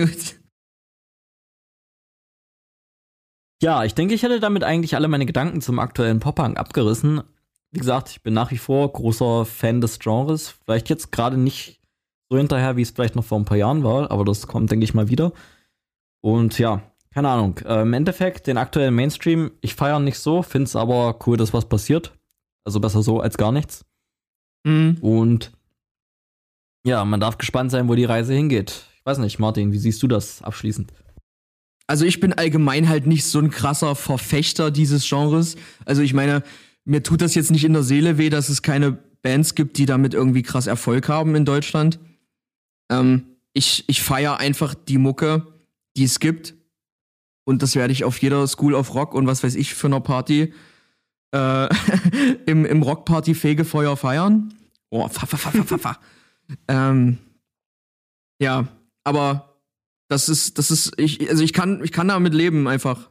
ja, ich denke, ich hätte damit eigentlich alle meine Gedanken zum aktuellen Pop-Punk abgerissen. Wie gesagt, ich bin nach wie vor großer Fan des Genres. Vielleicht jetzt gerade nicht so hinterher, wie es vielleicht noch vor ein paar Jahren war, aber das kommt, denke ich mal, wieder. Und ja, keine Ahnung. Äh, Im Endeffekt, den aktuellen Mainstream, ich feiere nicht so, finde es aber cool, dass was passiert. Also besser so als gar nichts. Mhm. Und ja, man darf gespannt sein, wo die Reise hingeht. Ich weiß nicht, Martin, wie siehst du das abschließend? Also ich bin allgemein halt nicht so ein krasser Verfechter dieses Genres. Also ich meine, mir tut das jetzt nicht in der Seele weh, dass es keine Bands gibt, die damit irgendwie krass Erfolg haben in Deutschland. Ähm, ich ich feiere einfach die Mucke, die es gibt. Und das werde ich auf jeder School of Rock und was weiß ich für einer Party äh, im, im Rockparty Fegefeuer feiern. Oh, fa, fa, fa, fa, fa, ähm, ja, aber das ist, das ist, ich, also ich kann, ich kann damit leben einfach.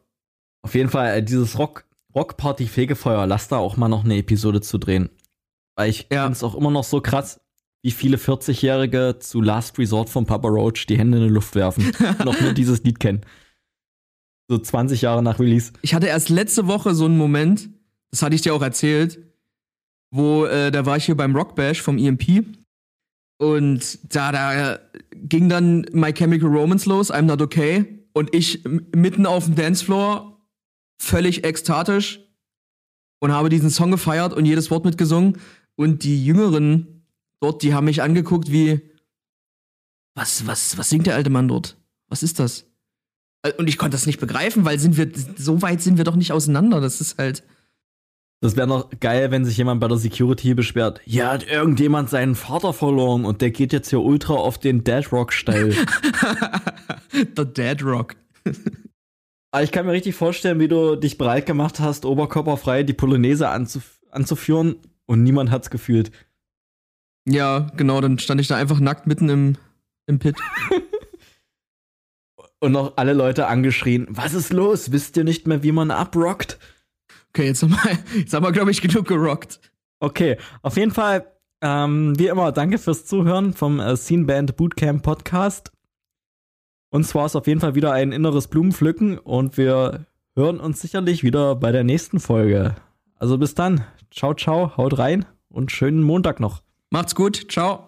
Auf jeden Fall, äh, dieses Rock, Rockparty Fegefeuer, lass da auch mal noch eine Episode zu drehen. Weil ich ja. finde es auch immer noch so krass wie viele 40-Jährige zu Last Resort von Papa Roach die Hände in die Luft werfen und noch nur dieses Lied kennen. So 20 Jahre nach Release. Ich hatte erst letzte Woche so einen Moment, das hatte ich dir auch erzählt, wo äh, da war ich hier beim Rockbash vom EMP und da, da ging dann My Chemical Romance los, I'm Not Okay und ich mitten auf dem Dancefloor völlig ekstatisch und habe diesen Song gefeiert und jedes Wort mitgesungen Und die Jüngeren dort, die haben mich angeguckt wie, was, was, was singt der alte Mann dort? Was ist das? Äh, und ich konnte das nicht begreifen, weil sind wir, so weit sind wir doch nicht auseinander. Das ist halt. Das wäre noch geil, wenn sich jemand bei der Security beschwert. Ja, hat irgendjemand seinen Vater verloren und der geht jetzt hier ultra auf den Dead Rock steil. der Dead Rock. Aber ich kann mir richtig vorstellen, wie du dich bereit gemacht hast, oberkörperfrei die Polonaise anzuf anzuführen und niemand hat's gefühlt. Ja, genau, dann stand ich da einfach nackt mitten im, im Pit. und noch alle Leute angeschrien, was ist los? Wisst ihr nicht mehr, wie man abrockt? Okay, jetzt haben wir, jetzt haben wir glaube ich, genug gerockt. Okay, auf jeden Fall, ähm, wie immer, danke fürs Zuhören vom äh, Scene Band Bootcamp Podcast. Uns war es auf jeden Fall wieder ein inneres Blumenpflücken und wir hören uns sicherlich wieder bei der nächsten Folge. Also bis dann. Ciao, ciao, haut rein und schönen Montag noch. Macht's gut. Ciao.